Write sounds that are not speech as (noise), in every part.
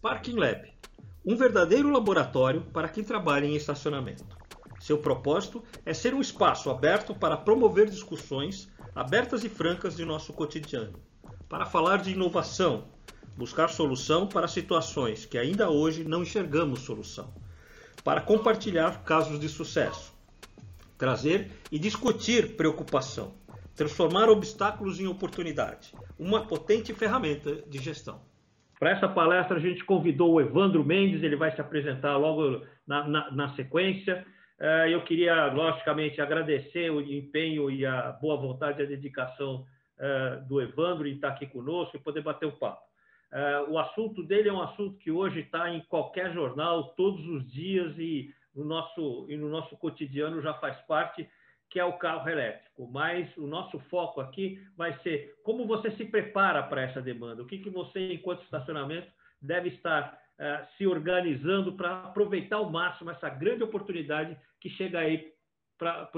Parking Lab, um verdadeiro laboratório para quem trabalha em estacionamento. Seu propósito é ser um espaço aberto para promover discussões abertas e francas de nosso cotidiano, para falar de inovação, buscar solução para situações que ainda hoje não enxergamos solução, para compartilhar casos de sucesso, trazer e discutir preocupação, transformar obstáculos em oportunidade, uma potente ferramenta de gestão. Para essa palestra, a gente convidou o Evandro Mendes, ele vai se apresentar logo na, na, na sequência. Uh, eu queria, logicamente, agradecer o empenho e a boa vontade e a dedicação uh, do Evandro em estar aqui conosco e poder bater o papo. Uh, o assunto dele é um assunto que hoje está em qualquer jornal, todos os dias, e no nosso, e no nosso cotidiano já faz parte, que é o carro elétrico. Mas o nosso foco aqui vai ser como você se prepara para essa demanda, o que, que você, enquanto estacionamento, deve estar uh, se organizando para aproveitar ao máximo essa grande oportunidade que chega aí para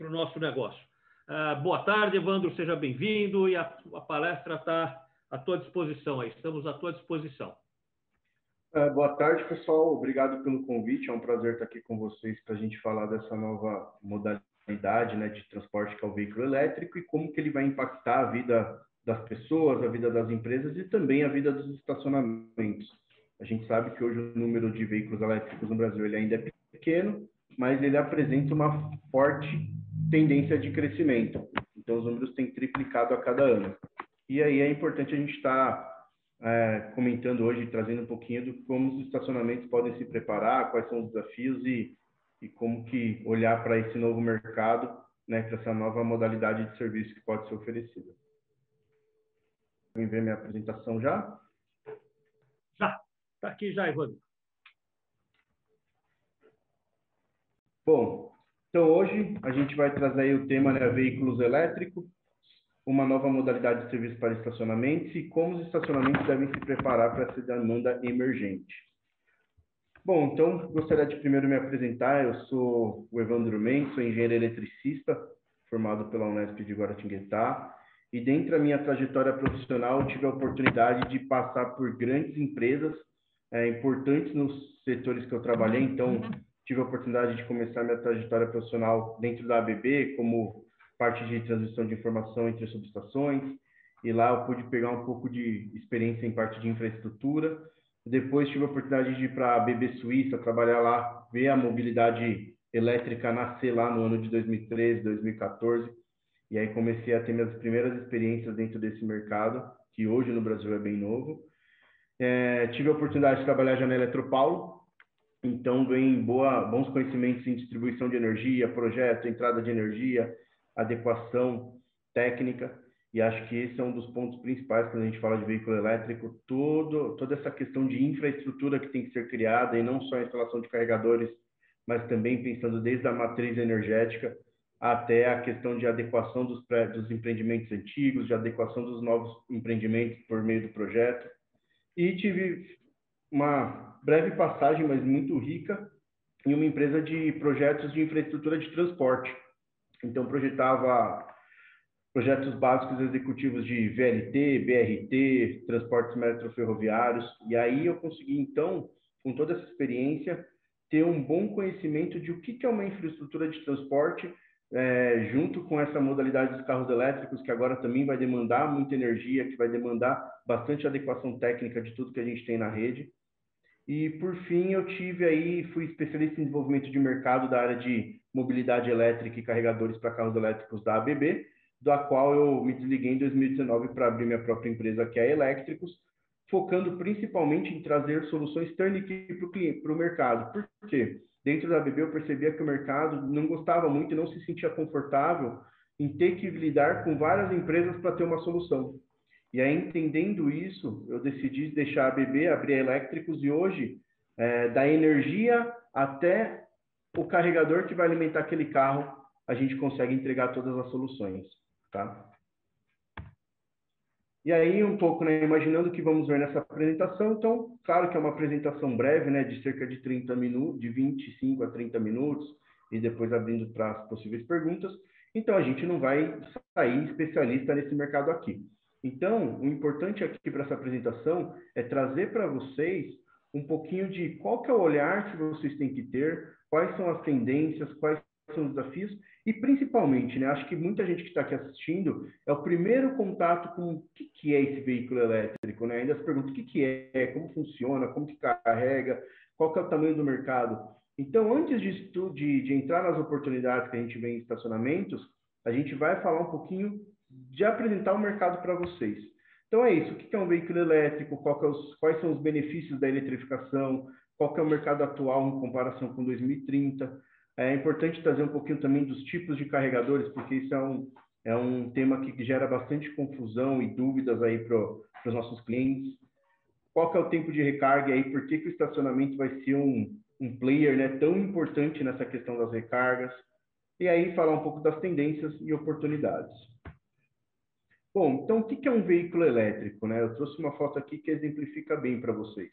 o nosso negócio. Uh, boa tarde, Evandro, seja bem-vindo e a, a palestra está à tua disposição aí, estamos à tua disposição. Uh, boa tarde, pessoal. Obrigado pelo convite. É um prazer estar aqui com vocês para a gente falar dessa nova modalidade né, de transporte que é o veículo elétrico e como que ele vai impactar a vida das pessoas, a vida das empresas e também a vida dos estacionamentos. A gente sabe que hoje o número de veículos elétricos no Brasil ele ainda é pequeno, mas ele apresenta uma forte tendência de crescimento. Então, os números têm triplicado a cada ano. E aí é importante a gente estar tá, é, comentando hoje, trazendo um pouquinho de como os estacionamentos podem se preparar, quais são os desafios e, e como que olhar para esse novo mercado, né, para essa nova modalidade de serviço que pode ser oferecida. Vem ver minha apresentação já? Já, está aqui já, Evandro. Bom, então hoje a gente vai trazer o tema né, veículos elétricos, uma nova modalidade de serviço para estacionamentos e como os estacionamentos devem se preparar para essa demanda emergente. Bom, então gostaria de primeiro me apresentar. Eu sou o Evandro Mendes, sou engenheiro eletricista, formado pela Unesp de Guaratinguetá. E dentro da minha trajetória profissional, tive a oportunidade de passar por grandes empresas é, importantes nos setores que eu trabalhei. Então, tive a oportunidade de começar minha trajetória profissional dentro da ABB, como parte de transmissão de informação entre subestações, e lá eu pude pegar um pouco de experiência em parte de infraestrutura. Depois tive a oportunidade de ir para a ABB Suíça, trabalhar lá, ver a mobilidade elétrica nascer lá no ano de 2013, 2014, e aí comecei a ter minhas primeiras experiências dentro desse mercado, que hoje no Brasil é bem novo. É, tive a oportunidade de trabalhar já na Eletropaulo, então, ganhei boa, bons conhecimentos em distribuição de energia, projeto, entrada de energia, adequação técnica. E acho que esse é um dos pontos principais quando a gente fala de veículo elétrico, todo, toda essa questão de infraestrutura que tem que ser criada, e não só a instalação de carregadores, mas também pensando desde a matriz energética até a questão de adequação dos, dos empreendimentos antigos, de adequação dos novos empreendimentos por meio do projeto. E tive uma breve passagem, mas muito rica, em uma empresa de projetos de infraestrutura de transporte. Então, projetava projetos básicos executivos de VLT, BRT, transportes metroferroviários. E aí eu consegui, então, com toda essa experiência, ter um bom conhecimento de o que é uma infraestrutura de transporte, é, junto com essa modalidade dos carros elétricos, que agora também vai demandar muita energia, que vai demandar bastante adequação técnica de tudo que a gente tem na rede. E por fim, eu tive aí, fui especialista em desenvolvimento de mercado da área de mobilidade elétrica e carregadores para carros elétricos da ABB, da qual eu me desliguei em 2019 para abrir minha própria empresa, que é Elétricos, focando principalmente em trazer soluções turnkey para o mercado. Por quê? Dentro da ABB eu percebia que o mercado não gostava muito e não se sentia confortável em ter que lidar com várias empresas para ter uma solução. E aí, entendendo isso, eu decidi deixar a BB, abrir a Elétricos e hoje, é, da energia até o carregador que vai alimentar aquele carro, a gente consegue entregar todas as soluções, tá? E aí, um pouco, né, imaginando o que vamos ver nessa apresentação, então, claro que é uma apresentação breve, né, de cerca de 30 minutos, de 25 a 30 minutos, e depois abrindo para as possíveis perguntas. Então, a gente não vai sair especialista nesse mercado aqui. Então, o importante aqui para essa apresentação é trazer para vocês um pouquinho de qual que é o olhar que vocês têm que ter, quais são as tendências, quais são os desafios e principalmente, né, acho que muita gente que está aqui assistindo é o primeiro contato com o que, que é esse veículo elétrico, né? Ainda se pergunta o que, que é, como funciona, como que carrega, qual que é o tamanho do mercado. Então, antes de, de, de entrar nas oportunidades que a gente vê em estacionamentos, a gente vai falar um pouquinho de apresentar o mercado para vocês. Então é isso, o que é um veículo elétrico, é os, quais são os benefícios da eletrificação, qual é o mercado atual em comparação com 2030. É importante trazer um pouquinho também dos tipos de carregadores, porque isso é um, é um tema que gera bastante confusão e dúvidas aí para os nossos clientes. Qual que é o tempo de recarga aí por que, que o estacionamento vai ser um, um player né, tão importante nessa questão das recargas? E aí falar um pouco das tendências e oportunidades. Bom, então o que é um veículo elétrico? Né? Eu trouxe uma foto aqui que exemplifica bem para vocês.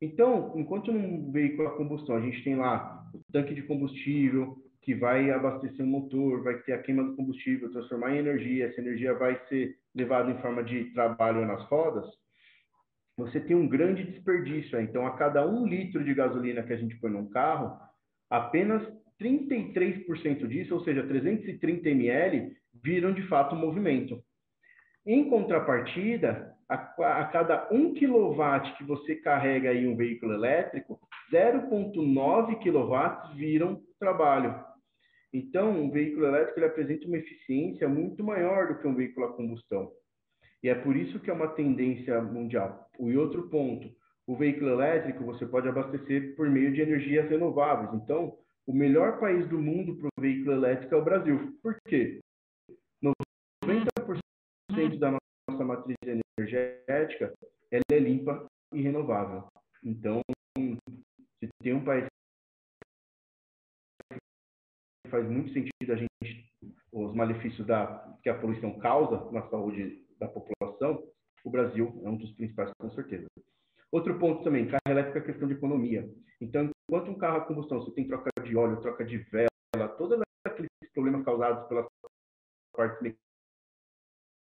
Então, enquanto num veículo a combustão a gente tem lá o tanque de combustível que vai abastecer o motor, vai ter a queima do combustível, transformar em energia, essa energia vai ser levada em forma de trabalho nas rodas, você tem um grande desperdício. Então, a cada um litro de gasolina que a gente põe num carro, apenas 33% disso, ou seja, 330 ml, viram de fato movimento. Em contrapartida, a, cada 1 kW que você carrega em um veículo elétrico, 0,9 kW viram trabalho. Então, um veículo elétrico ele apresenta uma eficiência muito maior do que um veículo a combustão. E é por isso que é uma tendência mundial. E outro ponto, o veículo elétrico você pode abastecer por meio de energias renováveis. Então, o melhor país do mundo para o veículo elétrico é o Brasil. Por quê? 90% da nossa matriz energética ela é limpa e renovável. Então, se tem um país que faz muito sentido a gente, os malefícios da, que a poluição causa na saúde da população, o Brasil é um dos principais, com certeza. Outro ponto também, carro elétrico é questão de economia. Então, enquanto um carro a combustão, você tem troca de óleo, troca de vela, todos aqueles problemas causados pelas partes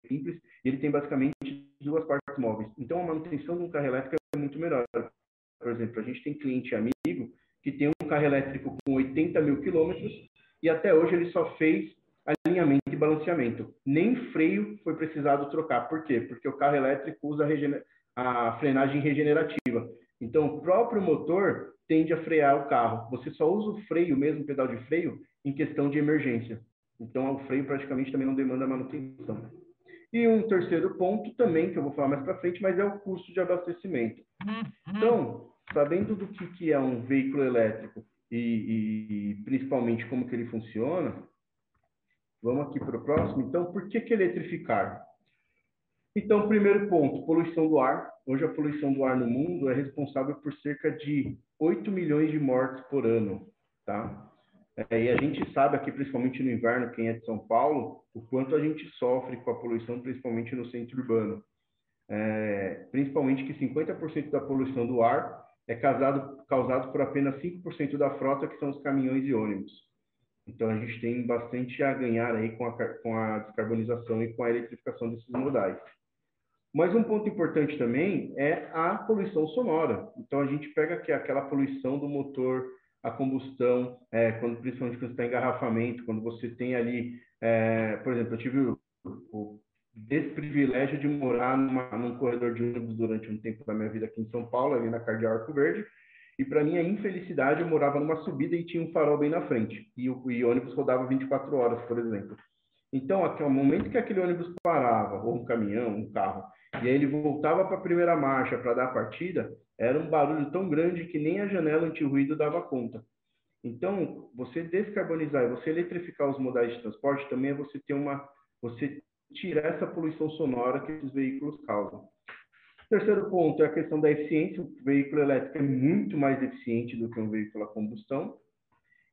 simples, ele tem basicamente duas partes móveis. Então, a manutenção de um carro elétrico é muito melhor. Por exemplo, a gente tem cliente amigo que tem um carro elétrico com 80 mil quilômetros e até hoje ele só fez alinhamento e balanceamento. Nem freio foi precisado trocar. Por quê? Porque o carro elétrico usa a frenagem regenerativa. Então, o próprio motor tende a frear o carro. Você só usa o freio, mesmo pedal de freio, em questão de emergência. Então, o freio praticamente também não demanda manutenção. E um terceiro ponto também, que eu vou falar mais para frente, mas é o custo de abastecimento. Então, sabendo do que, que é um veículo elétrico e, e principalmente como que ele funciona, vamos aqui para o próximo. Então, por que, que eletrificar? Então, primeiro ponto, poluição do ar. Hoje a poluição do ar no mundo é responsável por cerca de 8 milhões de mortes por ano, tá? É, e a gente sabe aqui, principalmente no inverno, quem é de São Paulo, o quanto a gente sofre com a poluição, principalmente no centro urbano. É, principalmente que 50% da poluição do ar é causado, causado por apenas 5% da frota, que são os caminhões e ônibus. Então a gente tem bastante a ganhar aí com a, com a descarbonização e com a eletrificação desses modais. Mas um ponto importante também é a poluição sonora. Então a gente pega aqui aquela poluição do motor a combustão, é, quando, principalmente quando está em engarrafamento, quando você tem ali, é, por exemplo, eu tive o, o desprivilégio de morar numa, num corredor de ônibus durante um tempo da minha vida aqui em São Paulo, ali na Cardeal Arco Verde, e para minha infelicidade eu morava numa subida e tinha um farol bem na frente, e o, e ônibus rodava 24 horas, por exemplo. Então, aqui, ao momento que aquele ônibus parava, ou um caminhão, um carro, e aí ele voltava para a primeira marcha para dar a partida, era um barulho tão grande que nem a janela anti-ruído dava conta. Então, você descarbonizar, você eletrificar os modais de transporte também é você ter uma, você tirar essa poluição sonora que esses veículos causam. Terceiro ponto é a questão da eficiência. O veículo elétrico é muito mais eficiente do que um veículo a combustão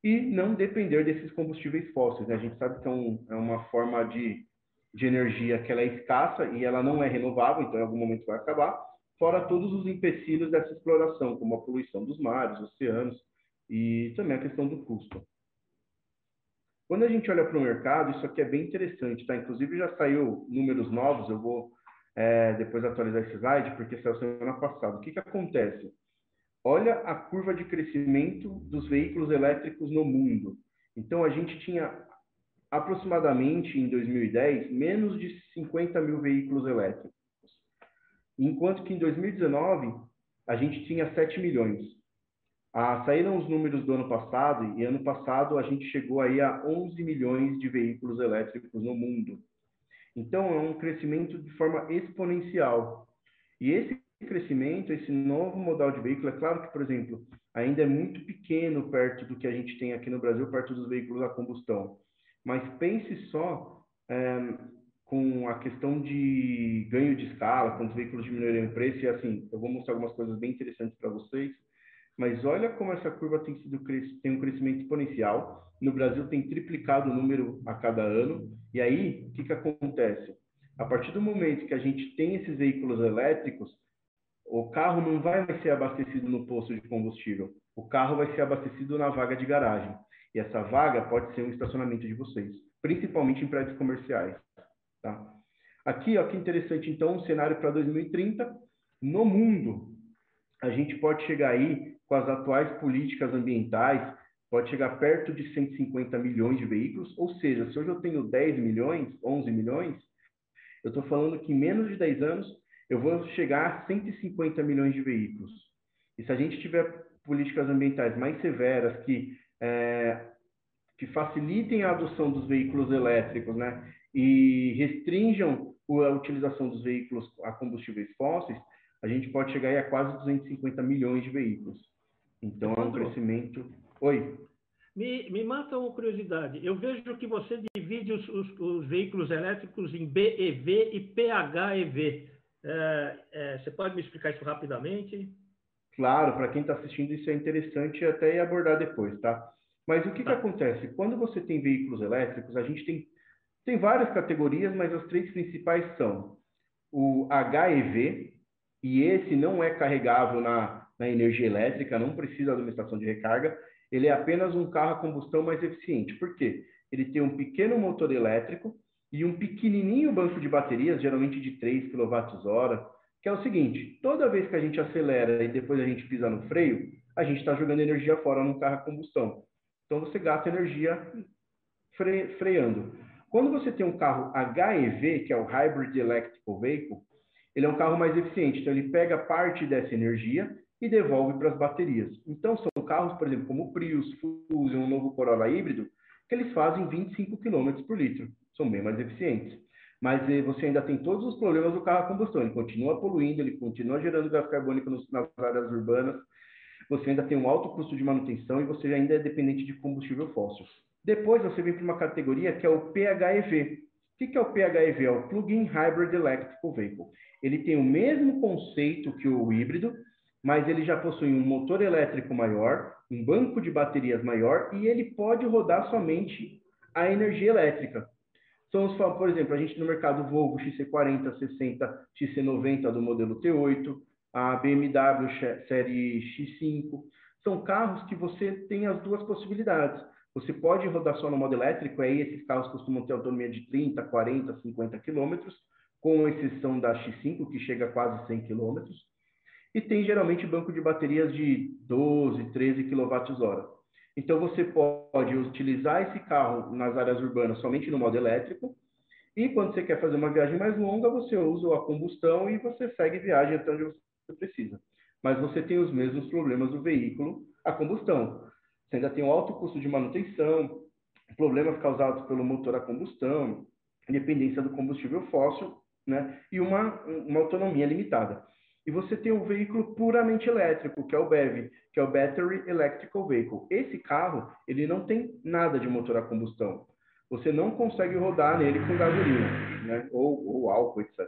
e não depender desses combustíveis fósseis. Né? A gente sabe que é, um, é uma forma de, de energia que ela é escassa e ela não é renovável, então em algum momento vai acabar fora todos os empecilhos dessa exploração, como a poluição dos mares, oceanos e também a questão do custo. Quando a gente olha para o mercado, isso aqui é bem interessante, tá? Inclusive já saiu números novos, eu vou é, depois atualizar esse slide, porque saiu semana passada. O que, que acontece? Olha a curva de crescimento dos veículos elétricos no mundo. Então, a gente tinha aproximadamente em 2010 menos de 50 mil veículos elétricos, enquanto que em 2019 a gente tinha 7 milhões. Ah, saíram os números do ano passado e ano passado a gente chegou aí a 11 milhões de veículos elétricos no mundo. Então é um crescimento de forma exponencial. E esse crescimento, esse novo modal de veículo, é claro que, por exemplo, ainda é muito pequeno perto do que a gente tem aqui no Brasil, perto dos veículos a combustão. Mas pense só é, com a questão de ganho de escala, quando os veículos diminuírem o preço, e assim, eu vou mostrar algumas coisas bem interessantes para vocês, mas olha como essa curva tem, sido, tem um crescimento exponencial. No Brasil tem triplicado o número a cada ano, e aí, o que, que acontece? A partir do momento que a gente tem esses veículos elétricos, o carro não vai ser abastecido no posto de combustível, o carro vai ser abastecido na vaga de garagem. E essa vaga pode ser um estacionamento de vocês, principalmente em prédios comerciais. Tá? Aqui, ó, que interessante, então, um cenário para 2030. No mundo, a gente pode chegar aí, com as atuais políticas ambientais, pode chegar perto de 150 milhões de veículos, ou seja, se hoje eu tenho 10 milhões, 11 milhões, eu estou falando que em menos de 10 anos eu vou chegar a 150 milhões de veículos. E se a gente tiver políticas ambientais mais severas que é, que facilitem a adoção dos veículos elétricos, né, e restringam a utilização dos veículos a combustíveis fósseis, a gente pode chegar a quase 250 milhões de veículos. Então é um crescimento. Oi. Me, me mata uma curiosidade. Eu vejo que você divide os, os, os veículos elétricos em BEV e PHEV. É, é, você pode me explicar isso rapidamente? Claro, para quem está assistindo isso é interessante até abordar depois, tá? Mas o que, tá. que acontece? Quando você tem veículos elétricos, a gente tem, tem várias categorias, mas as três principais são o HEV, e esse não é carregável na, na energia elétrica, não precisa de uma estação de recarga, ele é apenas um carro a combustão mais eficiente. Por quê? Ele tem um pequeno motor elétrico e um pequenininho banco de baterias, geralmente de 3 kWh, que é o seguinte, toda vez que a gente acelera e depois a gente pisa no freio, a gente está jogando energia fora num carro a combustão. Então você gasta energia fre freando. Quando você tem um carro HEV, que é o Hybrid Electrical Vehicle, ele é um carro mais eficiente. Então ele pega parte dessa energia e devolve para as baterias. Então são carros, por exemplo, como o Prius, Fusion, o novo Corolla híbrido, que eles fazem 25 km por litro. São bem mais eficientes mas eh, você ainda tem todos os problemas do carro a combustão. Ele continua poluindo, ele continua gerando gás carbônico nas áreas urbanas, você ainda tem um alto custo de manutenção e você ainda é dependente de combustível fóssil. Depois você vem para uma categoria que é o PHEV. O que é o PHEV? É o Plug-in Hybrid Electrical Vehicle. Ele tem o mesmo conceito que o híbrido, mas ele já possui um motor elétrico maior, um banco de baterias maior e ele pode rodar somente a energia elétrica. São os, por exemplo, a gente no mercado Volvo XC40, 60, XC90 do modelo T8, a BMW série X5. São carros que você tem as duas possibilidades. Você pode rodar só no modo elétrico, aí esses carros costumam ter autonomia de 30, 40, 50 quilômetros, com exceção da X5, que chega a quase 100 quilômetros. E tem geralmente banco de baterias de 12, 13 kWh. Então você pode utilizar esse carro nas áreas urbanas somente no modo elétrico, e quando você quer fazer uma viagem mais longa, você usa a combustão e você segue viagem até onde você precisa. Mas você tem os mesmos problemas do veículo a combustão. Você ainda tem um alto custo de manutenção, problemas causados pelo motor a combustão, dependência do combustível fóssil, né? E uma, uma autonomia limitada. E você tem um veículo puramente elétrico, que é o BEV, que é o Battery Electrical Vehicle. Esse carro, ele não tem nada de motor a combustão. Você não consegue rodar nele com gasolina, né? ou, ou álcool, etc.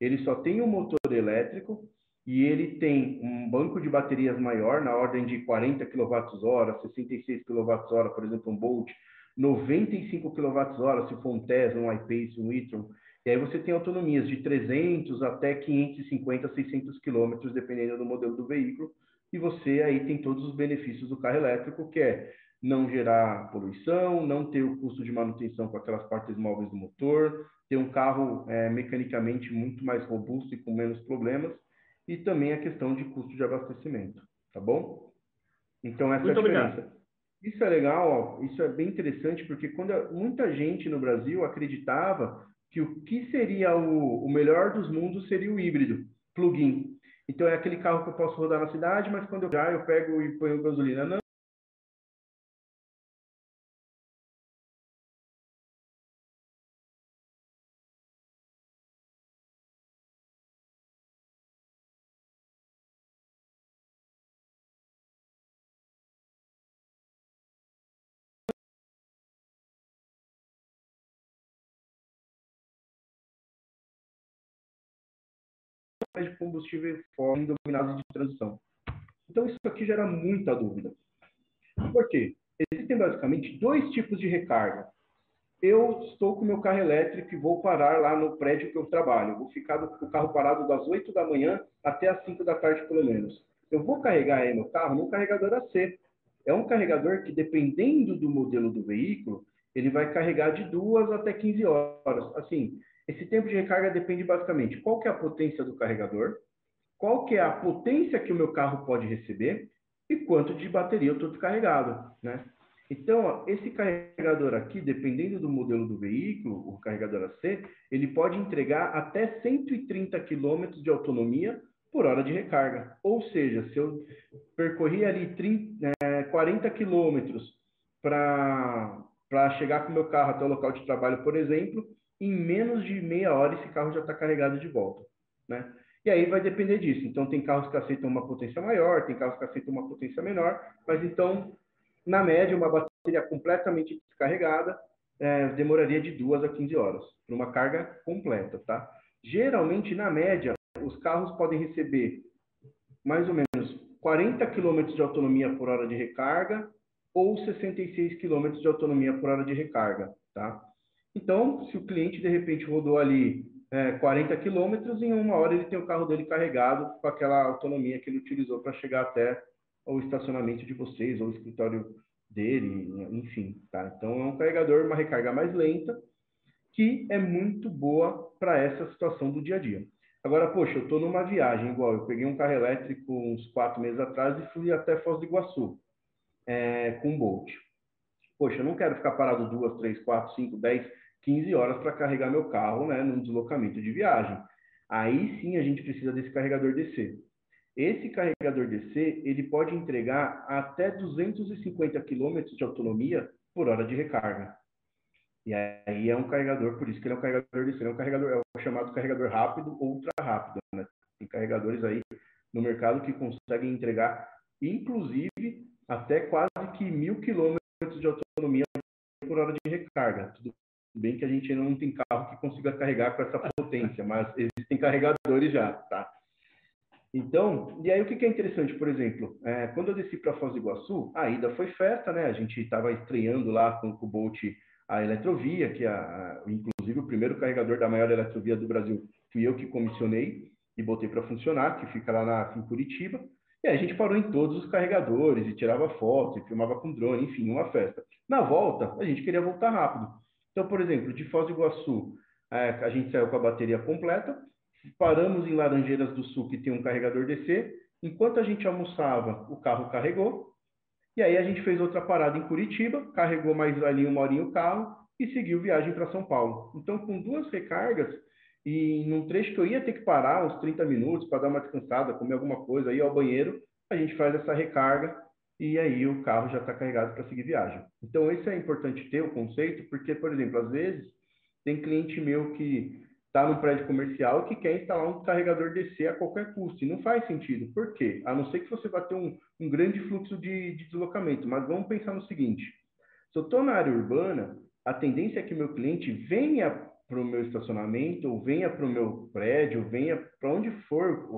Ele só tem um motor elétrico e ele tem um banco de baterias maior, na ordem de 40 kWh, 66 kWh, por exemplo, um Bolt, 95 kWh, se for um Tesla, um iPace, um e-tron, e aí você tem autonomias de 300 até 550, 600 quilômetros, dependendo do modelo do veículo. E você aí tem todos os benefícios do carro elétrico, que é não gerar poluição, não ter o custo de manutenção com aquelas partes móveis do motor, ter um carro é, mecanicamente muito mais robusto e com menos problemas, e também a questão de custo de abastecimento, tá bom? Então, essa muito é a diferença. Obrigado. Isso é legal, ó, isso é bem interessante, porque quando muita gente no Brasil acreditava que o que seria o, o melhor dos mundos seria o híbrido, plug-in. Então, é aquele carro que eu posso rodar na cidade, mas quando eu já eu pego e ponho gasolina. Não, de combustível fóssil dominados de transição. Então, isso aqui gera muita dúvida. Por quê? Existem basicamente dois tipos de recarga. Eu estou com meu carro elétrico e vou parar lá no prédio que eu trabalho. Vou ficar com o carro parado das 8 da manhã até as 5 da tarde, pelo menos. Eu vou carregar aí meu carro num carregador AC. É um carregador que, dependendo do modelo do veículo, ele vai carregar de 2 até 15 horas. Assim, esse tempo de recarga depende basicamente qual que é a potência do carregador, qual que é a potência que o meu carro pode receber e quanto de bateria eu estou descarregado, né? Então, ó, esse carregador aqui, dependendo do modelo do veículo, o carregador AC, ele pode entregar até 130 km de autonomia por hora de recarga. Ou seja, se eu percorri ali 30, é, 40 km para chegar com o meu carro até o local de trabalho, por exemplo, em menos de meia hora esse carro já está carregado de volta, né? E aí vai depender disso. Então tem carros que aceitam uma potência maior, tem carros que aceitam uma potência menor, mas então na média uma bateria completamente descarregada é, demoraria de 2 a 15 horas para uma carga completa, tá? Geralmente na média os carros podem receber mais ou menos 40 km de autonomia por hora de recarga ou 66 km de autonomia por hora de recarga, tá? Então, se o cliente de repente rodou ali é, 40 quilômetros, em uma hora ele tem o carro dele carregado com aquela autonomia que ele utilizou para chegar até o estacionamento de vocês ou o escritório dele, enfim, tá? Então é um carregador, uma recarga mais lenta, que é muito boa para essa situação do dia a dia. Agora, poxa, eu estou numa viagem igual, eu peguei um carro elétrico uns quatro meses atrás e fui até Foz do Iguaçu é, com um Bolt. Poxa, eu não quero ficar parado duas, três, quatro, cinco, dez 15 horas para carregar meu carro, né, num deslocamento de viagem. Aí sim a gente precisa desse carregador DC. Esse carregador DC, ele pode entregar até 250 km de autonomia por hora de recarga. E aí é um carregador, por isso que ele é um carregador DC, é um carregador, é o chamado carregador rápido ou ultra rápido, né? Tem carregadores aí no mercado que conseguem entregar, inclusive, até quase que mil quilômetros de autonomia por hora de recarga. Tudo bem que a gente ainda não tem carro que consiga carregar com essa potência, mas existem carregadores já, tá? Então, e aí o que, é interessante, por exemplo, é, quando eu desci para Foz do Iguaçu, a ida foi festa, né? A gente estava estreando lá com, o Bolt a Eletrovia, que é a, inclusive o primeiro carregador da maior eletrovia do Brasil fui eu que comissionei e botei para funcionar, que fica lá na, em Curitiba. E a gente parou em todos os carregadores e tirava foto, e filmava com drone, enfim, uma festa. Na volta, a gente queria voltar rápido. Então, por exemplo, de Foz do Iguaçu, é, a gente saiu com a bateria completa, paramos em Laranjeiras do Sul, que tem um carregador DC. Enquanto a gente almoçava, o carro carregou. E aí a gente fez outra parada em Curitiba, carregou mais ali uma horinha o carro e seguiu viagem para São Paulo. Então, com duas recargas, e num trecho que eu ia ter que parar uns 30 minutos para dar uma descansada, comer alguma coisa, ir ao banheiro, a gente faz essa recarga e aí o carro já está carregado para seguir viagem. Então, isso é importante ter o conceito, porque, por exemplo, às vezes tem cliente meu que está no prédio comercial que quer instalar um carregador DC a qualquer custo, e não faz sentido. Por quê? A não ser que você vá ter um, um grande fluxo de, de deslocamento, mas vamos pensar no seguinte, se eu estou na área urbana, a tendência é que meu cliente venha para o meu estacionamento, ou venha para o meu prédio, venha para onde for,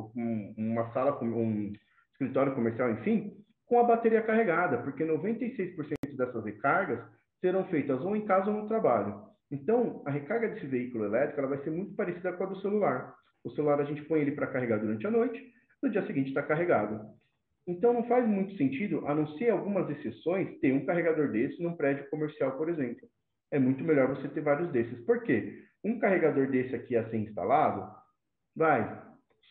uma sala, um escritório comercial, enfim, com a bateria carregada, porque 96% dessas recargas serão feitas ou em casa ou no trabalho. Então, a recarga desse veículo elétrico ela vai ser muito parecida com a do celular. O celular a gente põe ele para carregar durante a noite, no dia seguinte está carregado. Então, não faz muito sentido, a não ser algumas exceções, ter um carregador desse num prédio comercial, por exemplo. É muito melhor você ter vários desses. Por quê? Um carregador desse aqui a ser instalado, vai,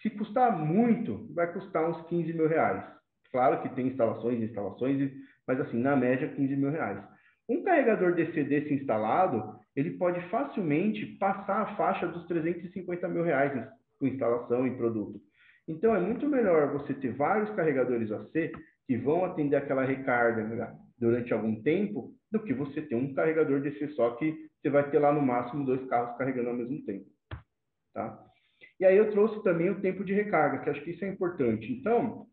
se custar muito, vai custar uns 15 mil reais. Claro que tem instalações, instalações, mas assim, na média, 15 mil reais. Um carregador DC desse instalado, ele pode facilmente passar a faixa dos 350 mil reais com instalação e produto. Então, é muito melhor você ter vários carregadores AC que vão atender aquela recarga durante algum tempo, do que você ter um carregador DC só que você vai ter lá no máximo dois carros carregando ao mesmo tempo. Tá? E aí eu trouxe também o tempo de recarga, que acho que isso é importante. Então,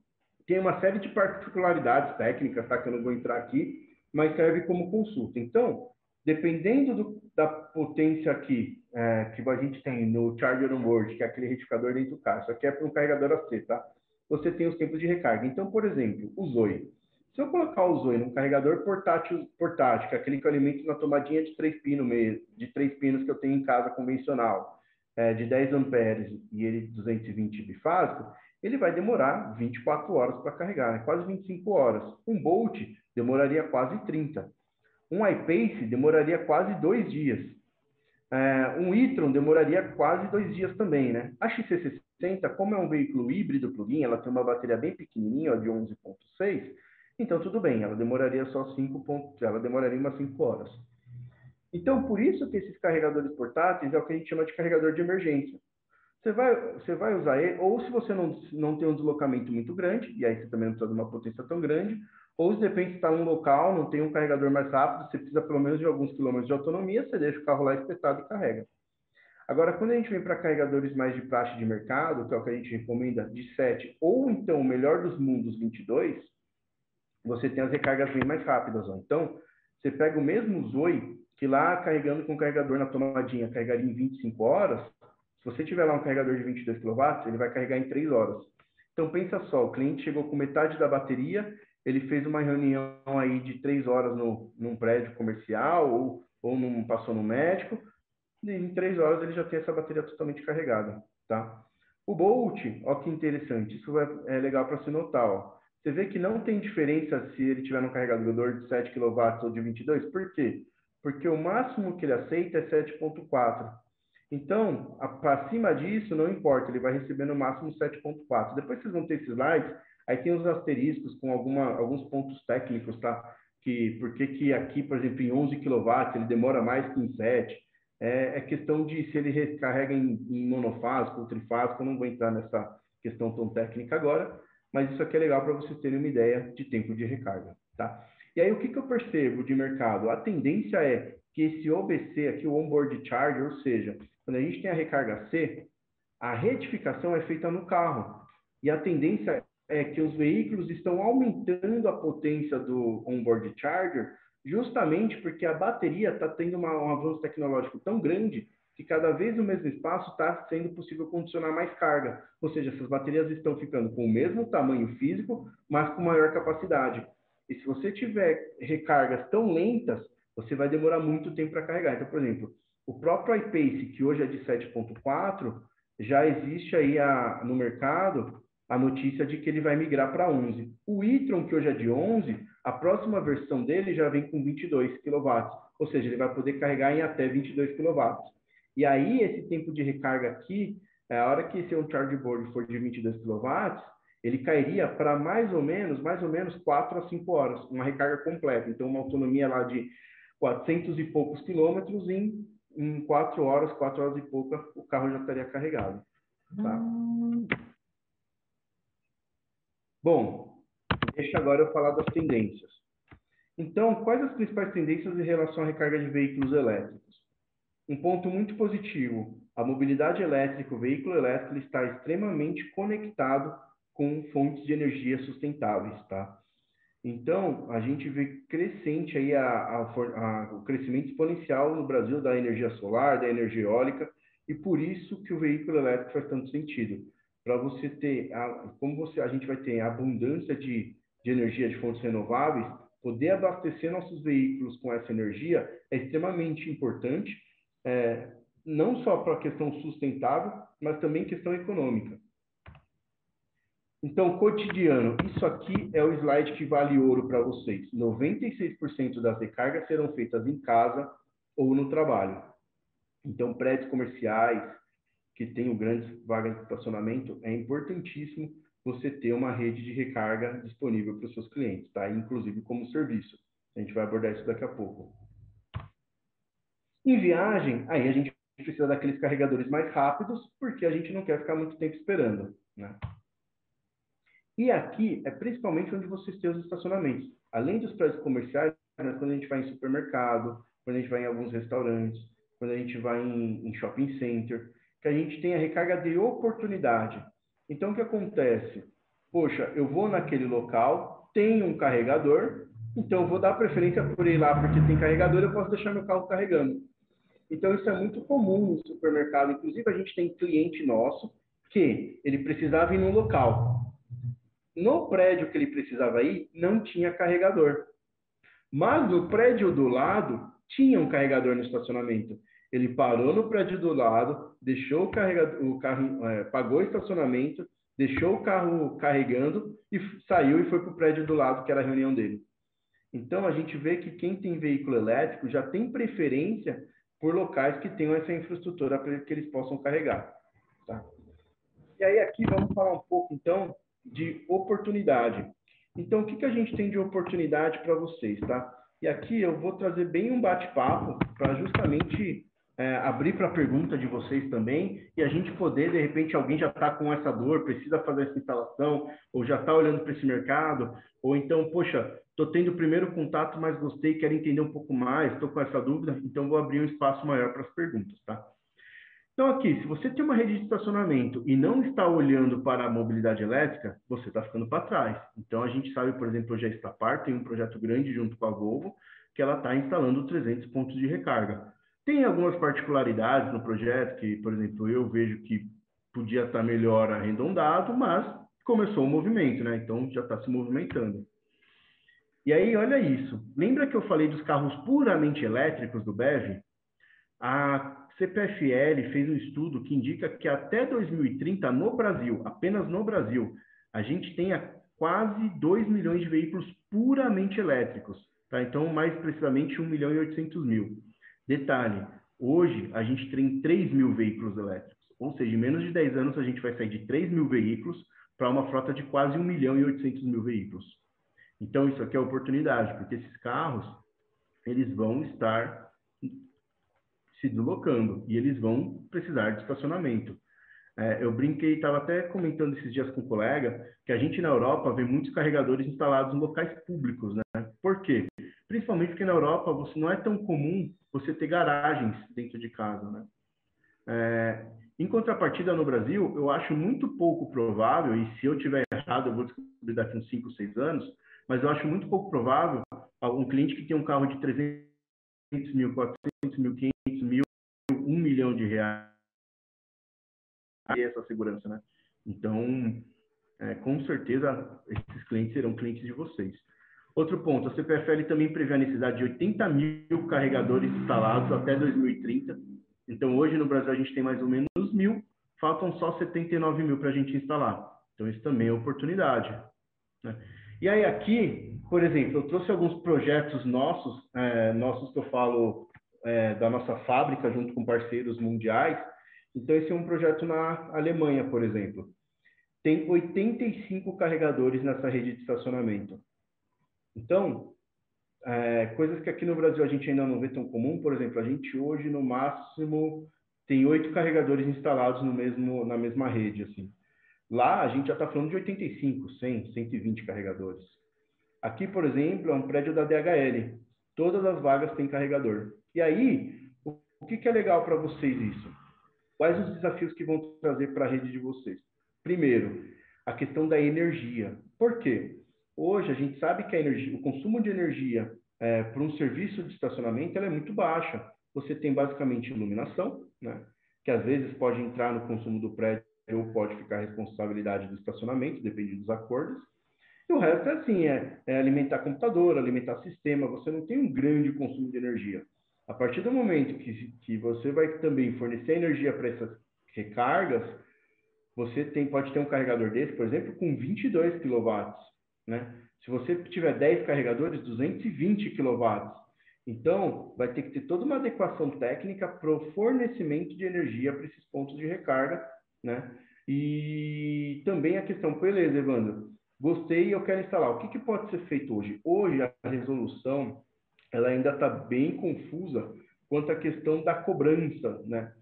tem uma série de particularidades técnicas, tá? Que eu não vou entrar aqui, mas serve como consulta. Então, dependendo do, da potência aqui é, que a gente tem no Charger on Board, que é aquele retificador dentro do carro, isso aqui é para um carregador AC, tá? Você tem os tempos de recarga. Então, por exemplo, o Zoe. Se eu colocar o Zoe num carregador portátil, portátil que é aquele que eu alimento na tomadinha de três pinos mesmo, de três pinos que eu tenho em casa convencional, é, de 10 amperes e ele 220 bifásico, ele vai demorar 24 horas para carregar, né? quase 25 horas. Um Bolt demoraria quase 30. Um iPace demoraria quase dois dias. É, um e-tron demoraria quase dois dias também, né? A XC60, como é um veículo híbrido plug-in, ela tem uma bateria bem pequenininha, ó, de 11.6, então tudo bem, ela demoraria só 5 pontos, ela demoraria umas 5 horas. Então, por isso que esses carregadores portáteis é o que a gente chama de carregador de emergência. Você vai, você vai usar ele, ou se você não, não tem um deslocamento muito grande, e aí você também não precisa de uma potência tão grande, ou se de repente está num local, não tem um carregador mais rápido, você precisa pelo menos de alguns quilômetros de autonomia, você deixa o carro lá espetado e carrega. Agora, quando a gente vem para carregadores mais de praxe de mercado, que é o que a gente recomenda, de 7, ou então o melhor dos mundos 22, você tem as recargas bem mais rápidas. Ó. Então, você pega o mesmo Zoe, que lá carregando com o carregador na tomadinha carregaria em 25 horas, se você tiver lá um carregador de 22 kW, ele vai carregar em 3 horas. Então pensa só, o cliente chegou com metade da bateria, ele fez uma reunião aí de 3 horas no, num prédio comercial ou, ou num, passou no médico, e em 3 horas ele já tem essa bateria totalmente carregada, tá? O Bolt, ó que interessante, isso é, é legal para se notar, ó. Você vê que não tem diferença se ele tiver um carregador de 7 kW ou de 22, por quê? Porque o máximo que ele aceita é 7.4. Então, para cima disso, não importa, ele vai receber no máximo 7.4. Depois vocês vão ter esses slides, aí tem os asteriscos com alguma, alguns pontos técnicos, tá? Que, por que que aqui, por exemplo, em 11 kW ele demora mais que em 7? É, é questão de se ele recarrega em, em monofásico ou trifásico, eu não vou entrar nessa questão tão técnica agora, mas isso aqui é legal para vocês terem uma ideia de tempo de recarga, tá? E aí, o que, que eu percebo de mercado? A tendência é que esse OBC aqui, o Onboard Charger, ou seja, quando a gente tem a recarga C, a retificação é feita no carro. E a tendência é que os veículos estão aumentando a potência do onboard charger, justamente porque a bateria está tendo uma, um avanço tecnológico tão grande que cada vez no mesmo espaço está sendo possível condicionar mais carga. Ou seja, essas baterias estão ficando com o mesmo tamanho físico, mas com maior capacidade. E se você tiver recargas tão lentas, você vai demorar muito tempo para carregar. Então, por exemplo, o próprio iPace, que hoje é de 7.4, já existe aí a, no mercado a notícia de que ele vai migrar para 11. O e-tron, que hoje é de 11, a próxima versão dele já vem com 22 kW, ou seja, ele vai poder carregar em até 22 kW. E aí, esse tempo de recarga aqui, é a hora que esse um charge board for de 22 kW, ele cairia para mais ou menos, mais ou menos 4 a 5 horas, uma recarga completa. Então, uma autonomia lá de 400 e poucos quilômetros em, em 4 horas, 4 horas e pouca, o carro já estaria carregado. Tá? Hum. Bom, deixa agora eu falar das tendências. Então, quais as principais tendências em relação à recarga de veículos elétricos? Um ponto muito positivo: a mobilidade elétrica, o veículo elétrico está extremamente conectado com fontes de energia sustentáveis, tá? Então, a gente vê crescente aí a, a, a, o crescimento exponencial no Brasil da energia solar, da energia eólica, e por isso que o veículo elétrico faz tanto sentido. Para você ter, como você, a gente vai ter abundância de, de energia de fontes renováveis, poder abastecer nossos veículos com essa energia é extremamente importante é, não só para a questão sustentável, mas também questão econômica. Então, cotidiano, isso aqui é o slide que vale ouro para vocês. 96% das recargas serão feitas em casa ou no trabalho. Então, prédios comerciais que tenham grandes vagas de estacionamento, é importantíssimo você ter uma rede de recarga disponível para os seus clientes, tá? Inclusive como serviço. A gente vai abordar isso daqui a pouco. Em viagem, aí a gente precisa daqueles carregadores mais rápidos, porque a gente não quer ficar muito tempo esperando, né? E aqui é principalmente onde vocês têm os estacionamentos. Além dos prédios comerciais, né, quando a gente vai em supermercado, quando a gente vai em alguns restaurantes, quando a gente vai em, em shopping center, que a gente tem a recarga de oportunidade. Então, o que acontece? Poxa, eu vou naquele local, tem um carregador, então eu vou dar preferência por ir lá porque tem carregador, eu posso deixar meu carro carregando. Então, isso é muito comum no supermercado. Inclusive, a gente tem cliente nosso que ele precisava ir num local. No prédio que ele precisava ir, não tinha carregador. Mas no prédio do lado, tinha um carregador no estacionamento. Ele parou no prédio do lado, deixou o, carregador, o carro, é, pagou o estacionamento, deixou o carro carregando e saiu e foi para o prédio do lado, que era a reunião dele. Então, a gente vê que quem tem veículo elétrico já tem preferência por locais que tenham essa infraestrutura para que eles possam carregar. Tá? E aí, aqui, vamos falar um pouco, então, de oportunidade. Então, o que, que a gente tem de oportunidade para vocês, tá? E aqui eu vou trazer bem um bate-papo para justamente é, abrir para a pergunta de vocês também e a gente poder, de repente, alguém já está com essa dor, precisa fazer essa instalação, ou já está olhando para esse mercado, ou então, poxa, estou tendo o primeiro contato, mas gostei, quero entender um pouco mais, estou com essa dúvida, então vou abrir um espaço maior para as perguntas, tá? Então, aqui, se você tem uma rede de estacionamento e não está olhando para a mobilidade elétrica, você está ficando para trás. Então, a gente sabe, por exemplo, hoje a Estapar tem um projeto grande junto com a Volvo, que ela está instalando 300 pontos de recarga. Tem algumas particularidades no projeto que, por exemplo, eu vejo que podia estar melhor arredondado, mas começou o movimento, né? Então, já está se movimentando. E aí, olha isso. Lembra que eu falei dos carros puramente elétricos do BEV? A CPFL fez um estudo que indica que até 2030, no Brasil, apenas no Brasil, a gente tenha quase 2 milhões de veículos puramente elétricos. Tá? Então, mais precisamente, 1 milhão e 800 mil. Detalhe, hoje a gente tem 3 mil veículos elétricos. Ou seja, em menos de 10 anos a gente vai sair de 3 mil veículos para uma frota de quase 1 milhão e 800 mil veículos. Então, isso aqui é oportunidade, porque esses carros, eles vão estar se deslocando e eles vão precisar de estacionamento. É, eu brinquei, estava até comentando esses dias com um colega, que a gente na Europa vê muitos carregadores instalados em locais públicos, né? Por quê? Principalmente porque na Europa você não é tão comum você ter garagens dentro de casa, né? É, em contrapartida, no Brasil, eu acho muito pouco provável, e se eu tiver errado, eu vou descobrir daqui uns 5, 6 anos, mas eu acho muito pouco provável um cliente que tem um carro de 300 mil, 400 mil, 500 mil, 1 milhão de reais e essa segurança, né? Então, é, com certeza, esses clientes serão clientes de vocês. Outro ponto, a CPFL também prevê a necessidade de 80 mil carregadores instalados até 2030. Então, hoje no Brasil a gente tem mais ou menos mil, faltam só 79 mil para a gente instalar. Então, isso também é oportunidade. Né? E aí aqui, por exemplo, eu trouxe alguns projetos nossos, é, nossos que eu falo é, da nossa fábrica junto com parceiros mundiais. Então esse é um projeto na Alemanha, por exemplo. Tem 85 carregadores nessa rede de estacionamento. Então, é, coisas que aqui no Brasil a gente ainda não vê tão comum, por exemplo, a gente hoje no máximo tem oito carregadores instalados no mesmo, na mesma rede, assim. Lá a gente já está falando de 85, 100, 120 carregadores. Aqui, por exemplo, é um prédio da DHL. Todas as vagas têm carregador. E aí, o que, que é legal para vocês isso? Quais os desafios que vão trazer para a rede de vocês? Primeiro, a questão da energia. Por quê? Hoje a gente sabe que energia, o consumo de energia é, para um serviço de estacionamento é muito baixa. Você tem basicamente iluminação, né? que às vezes pode entrar no consumo do prédio ou pode ficar responsabilidade do estacionamento, depende dos acordos. E o resto é assim, é, é alimentar computador, alimentar sistema, você não tem um grande consumo de energia. A partir do momento que, que você vai também fornecer energia para essas recargas, você tem, pode ter um carregador desse, por exemplo, com 22 kW. Né? Se você tiver 10 carregadores, 220 kW. Então, vai ter que ter toda uma adequação técnica para o fornecimento de energia para esses pontos de recarga, né? E também a questão, beleza, Evandro, gostei e eu quero instalar. O que, que pode ser feito hoje? Hoje, a resolução, ela ainda está bem confusa quanto à questão da cobrança, né?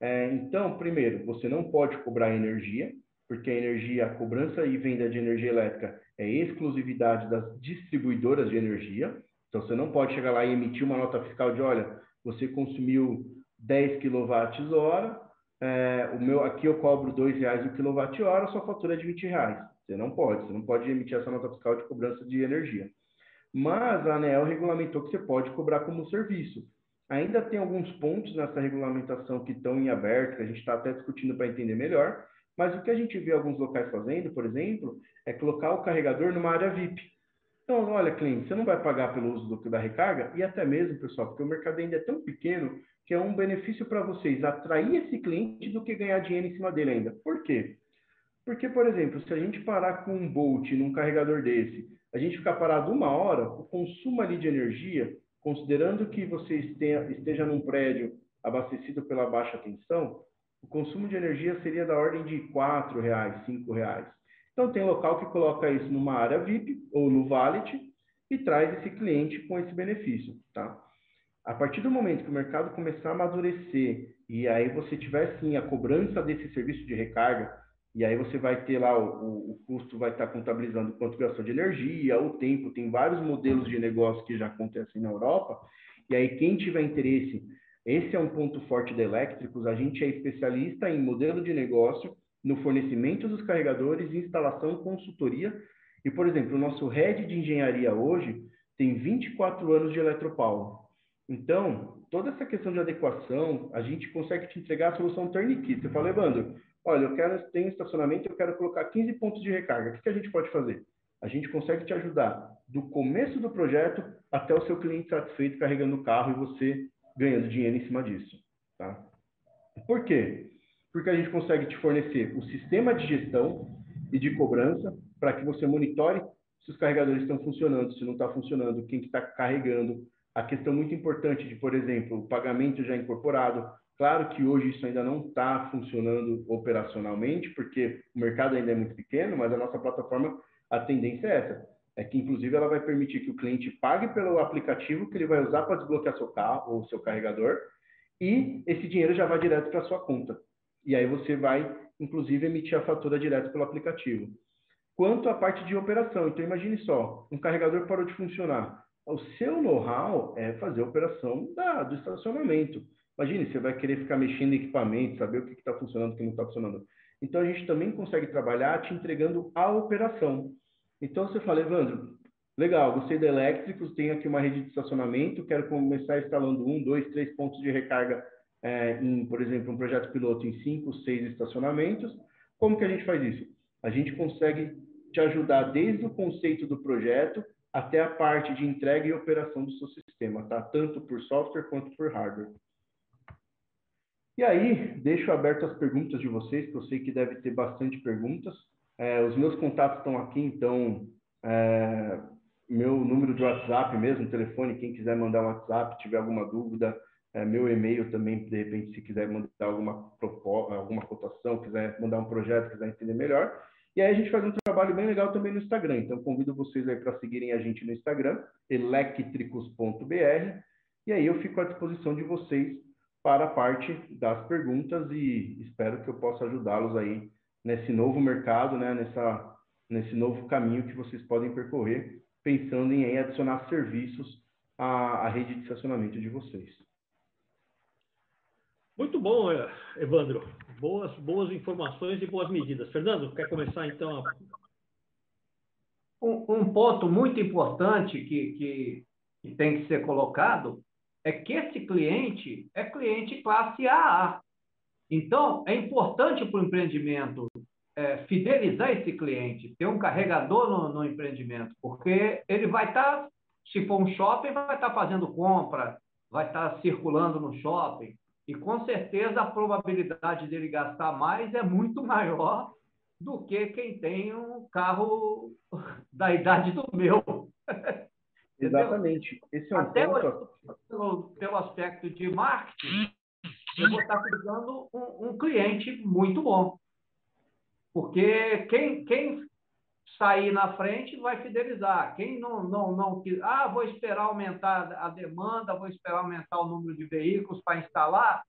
É, então, primeiro, você não pode cobrar energia, porque a energia, a cobrança e venda de energia elétrica é exclusividade das distribuidoras de energia. Então, você não pode chegar lá e emitir uma nota fiscal de, olha, você consumiu 10 kWh, é, o meu, aqui eu cobro R$ reais o quilowatt-hora, sua fatura é de 20 reais. Você não pode, você não pode emitir essa nota fiscal de cobrança de energia. Mas a ANEL regulamentou que você pode cobrar como serviço. Ainda tem alguns pontos nessa regulamentação que estão em aberto, que a gente está até discutindo para entender melhor, mas o que a gente vê alguns locais fazendo, por exemplo, é colocar o carregador numa área VIP. Então, olha, cliente, você não vai pagar pelo uso do, da recarga, e até mesmo, pessoal, porque o mercado ainda é tão pequeno que é um benefício para vocês atrair esse cliente do que ganhar dinheiro em cima dele ainda. Por quê? Porque, por exemplo, se a gente parar com um Bolt num carregador desse, a gente ficar parado uma hora, o consumo ali de energia considerando que você esteja num prédio abastecido pela baixa tensão, o consumo de energia seria da ordem de R$ 4,00, R$ 5,00. Então, tem local que coloca isso numa área VIP ou no Valet e traz esse cliente com esse benefício, tá? A partir do momento que o mercado começar a amadurecer e aí você tiver sim a cobrança desse serviço de recarga, e aí você vai ter lá, o, o custo vai estar contabilizando quanto gastou de energia, o tempo, tem vários modelos de negócio que já acontecem na Europa. E aí quem tiver interesse, esse é um ponto forte da Elétricos, a gente é especialista em modelo de negócio, no fornecimento dos carregadores, instalação, consultoria. E, por exemplo, o nosso head de engenharia hoje tem 24 anos de Eletropaulo. Então, toda essa questão de adequação, a gente consegue te entregar a solução turnkey. Você fala, Evandro, olha, eu quero ter um estacionamento, eu quero colocar 15 pontos de recarga. O que, que a gente pode fazer? A gente consegue te ajudar do começo do projeto até o seu cliente satisfeito carregando o carro e você ganhando dinheiro em cima disso. Tá? Por quê? Porque a gente consegue te fornecer o sistema de gestão e de cobrança para que você monitore se os carregadores estão funcionando, se não está funcionando, quem está que tá carregando. A questão muito importante de, por exemplo, o pagamento já incorporado, Claro que hoje isso ainda não está funcionando operacionalmente, porque o mercado ainda é muito pequeno, mas a nossa plataforma, a tendência é essa. É que, inclusive, ela vai permitir que o cliente pague pelo aplicativo que ele vai usar para desbloquear seu carro ou seu carregador, e esse dinheiro já vai direto para sua conta. E aí você vai, inclusive, emitir a fatura direto pelo aplicativo. Quanto à parte de operação, então imagine só, um carregador parou de funcionar. O seu know-how é fazer a operação da, do estacionamento. Imagine, você vai querer ficar mexendo em equipamento, saber o que está funcionando, o que não está funcionando. Então, a gente também consegue trabalhar te entregando a operação. Então, você fala, Evandro, legal, gostei da Elétricos, tenho aqui uma rede de estacionamento, quero começar instalando um, dois, três pontos de recarga é, em, por exemplo, um projeto piloto em cinco, seis estacionamentos. Como que a gente faz isso? A gente consegue te ajudar desde o conceito do projeto até a parte de entrega e operação do seu sistema, tá? Tanto por software quanto por hardware. E aí, deixo aberto as perguntas de vocês, que eu sei que deve ter bastante perguntas. É, os meus contatos estão aqui, então, é, meu número de WhatsApp mesmo, telefone, quem quiser mandar um WhatsApp, tiver alguma dúvida, é, meu e-mail também, de repente, se quiser mandar alguma, alguma cotação, quiser mandar um projeto, quiser entender melhor. E aí a gente faz um trabalho bem legal também no Instagram. Então, convido vocês aí para seguirem a gente no Instagram, elétricos.br. E aí eu fico à disposição de vocês para a parte das perguntas e espero que eu possa ajudá-los aí nesse novo mercado, né, nessa, nesse novo caminho que vocês podem percorrer, pensando em adicionar serviços à, à rede de estacionamento de vocês. Muito bom, Evandro. Boas, boas informações e boas medidas. Fernando, quer começar então? Um, um ponto muito importante que, que, que tem que ser colocado é que esse cliente é cliente classe AA. Então, é importante para o empreendimento é, fidelizar esse cliente, ter um carregador no, no empreendimento, porque ele vai estar, tá, se for um shopping, vai estar tá fazendo compra, vai estar tá circulando no shopping, e com certeza a probabilidade dele gastar mais é muito (laughs) maior do que quem tem um carro (laughs) da idade do meu. (laughs) Exatamente. Esse é um Até ponto... pelo, pelo aspecto de marketing, eu vou estar cuidando um, um cliente muito bom. Porque quem, quem sair na frente vai fidelizar. Quem não, não, não ah, vou esperar aumentar a demanda, vou esperar aumentar o número de veículos para instalar.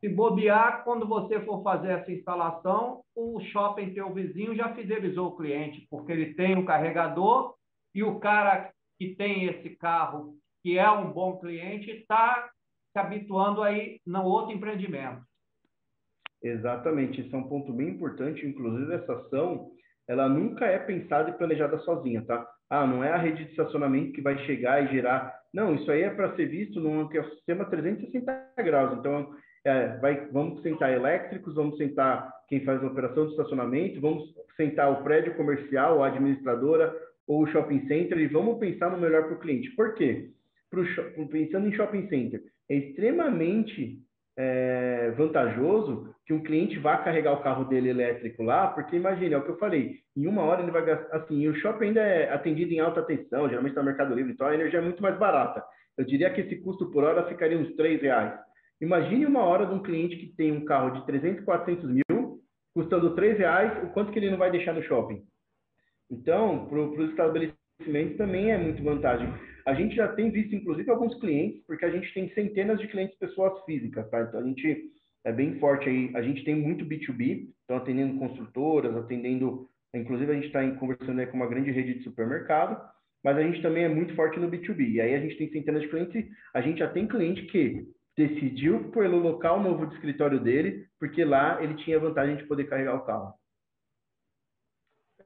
Se bobear, quando você for fazer essa instalação, o shopping teu vizinho já fidelizou o cliente, porque ele tem um carregador e o cara que tem esse carro, que é um bom cliente, está se habituando aí no outro empreendimento. Exatamente, isso é um ponto bem importante. Inclusive, essa ação, ela nunca é pensada e planejada sozinha, tá? Ah, não é a rede de estacionamento que vai chegar e gerar. Não, isso aí é para ser visto num sistema 360 graus. Então, é, vai, vamos sentar elétricos, vamos sentar quem faz a operação de estacionamento, vamos sentar o prédio comercial, a administradora ou shopping center e vamos pensar no melhor para o cliente. Por quê? Pro, pensando em shopping center, é extremamente é, vantajoso que um cliente vá carregar o carro dele elétrico lá, porque imagine, é o que eu falei, em uma hora ele vai gastar, assim, o shopping ainda é atendido em alta tensão, geralmente está no Mercado Livre, então a energia é muito mais barata. Eu diria que esse custo por hora ficaria uns 3 reais. Imagine uma hora de um cliente que tem um carro de 300, 400 mil, custando 3 reais, o quanto que ele não vai deixar no shopping? Então, para os estabelecimentos também é muito vantagem. A gente já tem visto, inclusive, alguns clientes, porque a gente tem centenas de clientes pessoas físicas, tá? Então, a gente é bem forte aí. A gente tem muito B2B, então atendendo construtoras, atendendo... Inclusive, a gente está conversando aí com uma grande rede de supermercado, mas a gente também é muito forte no B2B. E aí a gente tem centenas de clientes, a gente já tem cliente que decidiu pelo local novo de escritório dele, porque lá ele tinha vantagem de poder carregar o carro.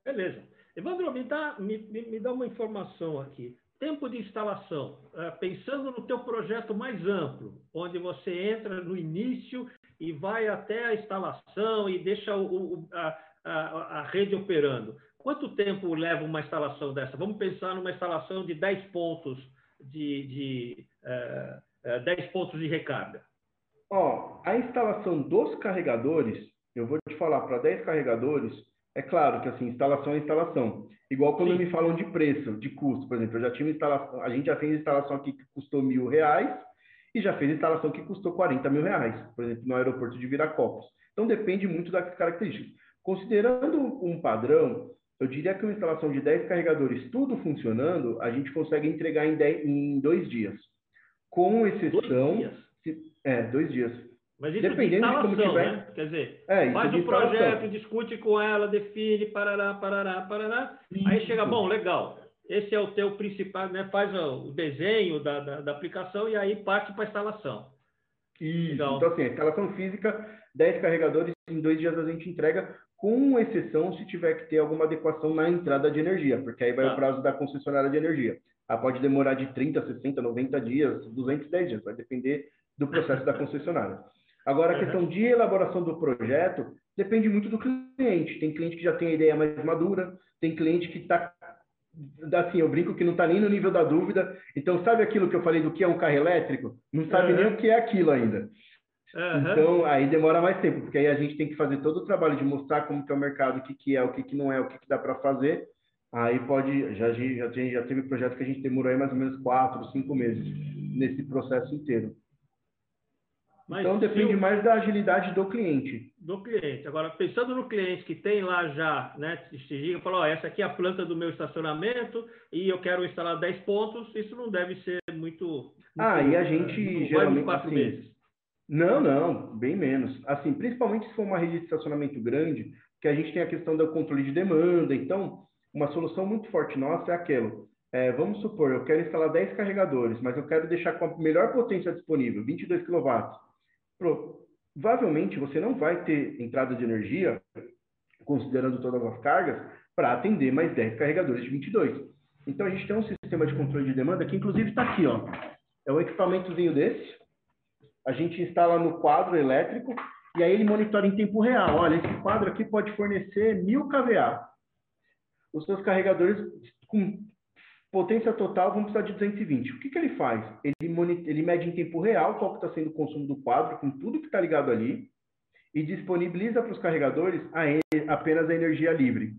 Beleza. Evandro, me dá, me, me dá uma informação aqui. Tempo de instalação, é, pensando no teu projeto mais amplo, onde você entra no início e vai até a instalação e deixa o, a, a, a rede operando. Quanto tempo leva uma instalação dessa? Vamos pensar numa instalação de 10 pontos de, de uh, uh, 10 pontos de recarga. Ó, a instalação dos carregadores, eu vou te falar, para 10 carregadores, é claro que assim, instalação é instalação. Igual quando Sim. me falam de preço, de custo, por exemplo, eu já tinha instalação, a gente já fez instalação aqui que custou mil reais e já fez instalação que custou 40 mil reais, por exemplo, no aeroporto de Viracopos. Então depende muito das características. Considerando um padrão, eu diria que uma instalação de 10 carregadores, tudo funcionando, a gente consegue entregar em, 10, em dois dias. Com exceção. Dois dias? Se, é, dois dias. Mas isso Dependendo de, de como tiver. Né? Quer dizer, é, faz o projeto, discute com ela, define, parará, parará, parará. Isso. Aí chega, bom, legal. Esse é o teu principal, né? Faz o desenho da, da, da aplicação e aí parte para a instalação. Isso. Então, assim, a instalação física, 10 carregadores, em dois dias a gente entrega, com exceção se tiver que ter alguma adequação na entrada de energia, porque aí vai tá. o prazo da concessionária de energia. Ela pode demorar de 30, 60, 90 dias, 210 dias, vai depender do processo da concessionária. Agora, a questão de elaboração do projeto depende muito do cliente. Tem cliente que já tem a ideia mais madura, tem cliente que está. Assim, eu brinco que não está nem no nível da dúvida. Então, sabe aquilo que eu falei do que é um carro elétrico? Não sabe uhum. nem o que é aquilo ainda. Uhum. Então, aí demora mais tempo, porque aí a gente tem que fazer todo o trabalho de mostrar como que é o mercado, o que, que é, o que, que não é, o que, que dá para fazer. Aí pode, já, já, já teve projeto que a gente demorou aí mais ou menos quatro, cinco meses nesse processo inteiro. Mas então depende eu... mais da agilidade do cliente. Do cliente. Agora, pensando no cliente que tem lá já, né, se liga e fala, ó, essa aqui é a planta do meu estacionamento e eu quero instalar 10 pontos, isso não deve ser muito... muito ah, e a gente geralmente... quatro assim, meses. Não, não, bem menos. Assim, principalmente se for uma rede de estacionamento grande, que a gente tem a questão do controle de demanda. Então, uma solução muito forte nossa é aquela. É, vamos supor, eu quero instalar 10 carregadores, mas eu quero deixar com a melhor potência disponível, 22 kW provavelmente você não vai ter entrada de energia, considerando todas as cargas, para atender mais 10 carregadores de 22. Então a gente tem um sistema de controle de demanda que inclusive está aqui, ó. É um equipamentozinho desse. A gente instala no quadro elétrico e aí ele monitora em tempo real. Olha, esse quadro aqui pode fornecer 1000 kVA. Os seus carregadores com potência total, vamos precisar de 220. O que, que ele faz? Ele, ele mede em tempo real qual está sendo o consumo do quadro, com tudo que está ligado ali, e disponibiliza para os carregadores a, apenas a energia livre.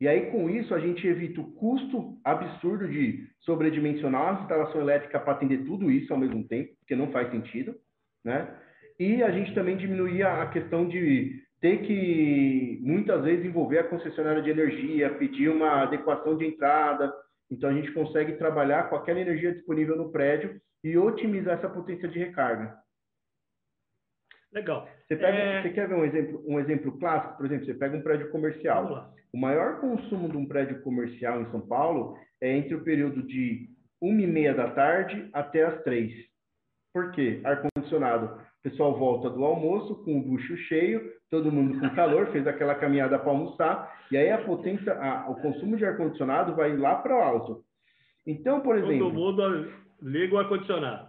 E aí, com isso, a gente evita o custo absurdo de sobredimensionar a instalação elétrica para atender tudo isso ao mesmo tempo, porque não faz sentido, né? E a gente também diminuía a questão de ter que, muitas vezes, envolver a concessionária de energia, pedir uma adequação de entrada. Então, a gente consegue trabalhar com aquela energia disponível no prédio e otimizar essa potência de recarga. Legal. Você, pega, é... você quer ver um exemplo, um exemplo clássico? Por exemplo, você pega um prédio comercial. O maior consumo de um prédio comercial em São Paulo é entre o período de 1 e meia da tarde até as 3. Por quê? Ar-condicionado. Pessoal volta do almoço com o bucho cheio, todo mundo com calor, fez aquela caminhada para almoçar, e aí a potência, a, o consumo de ar-condicionado vai lá para o alto. Então, por exemplo. Todo mundo liga o ar-condicionado.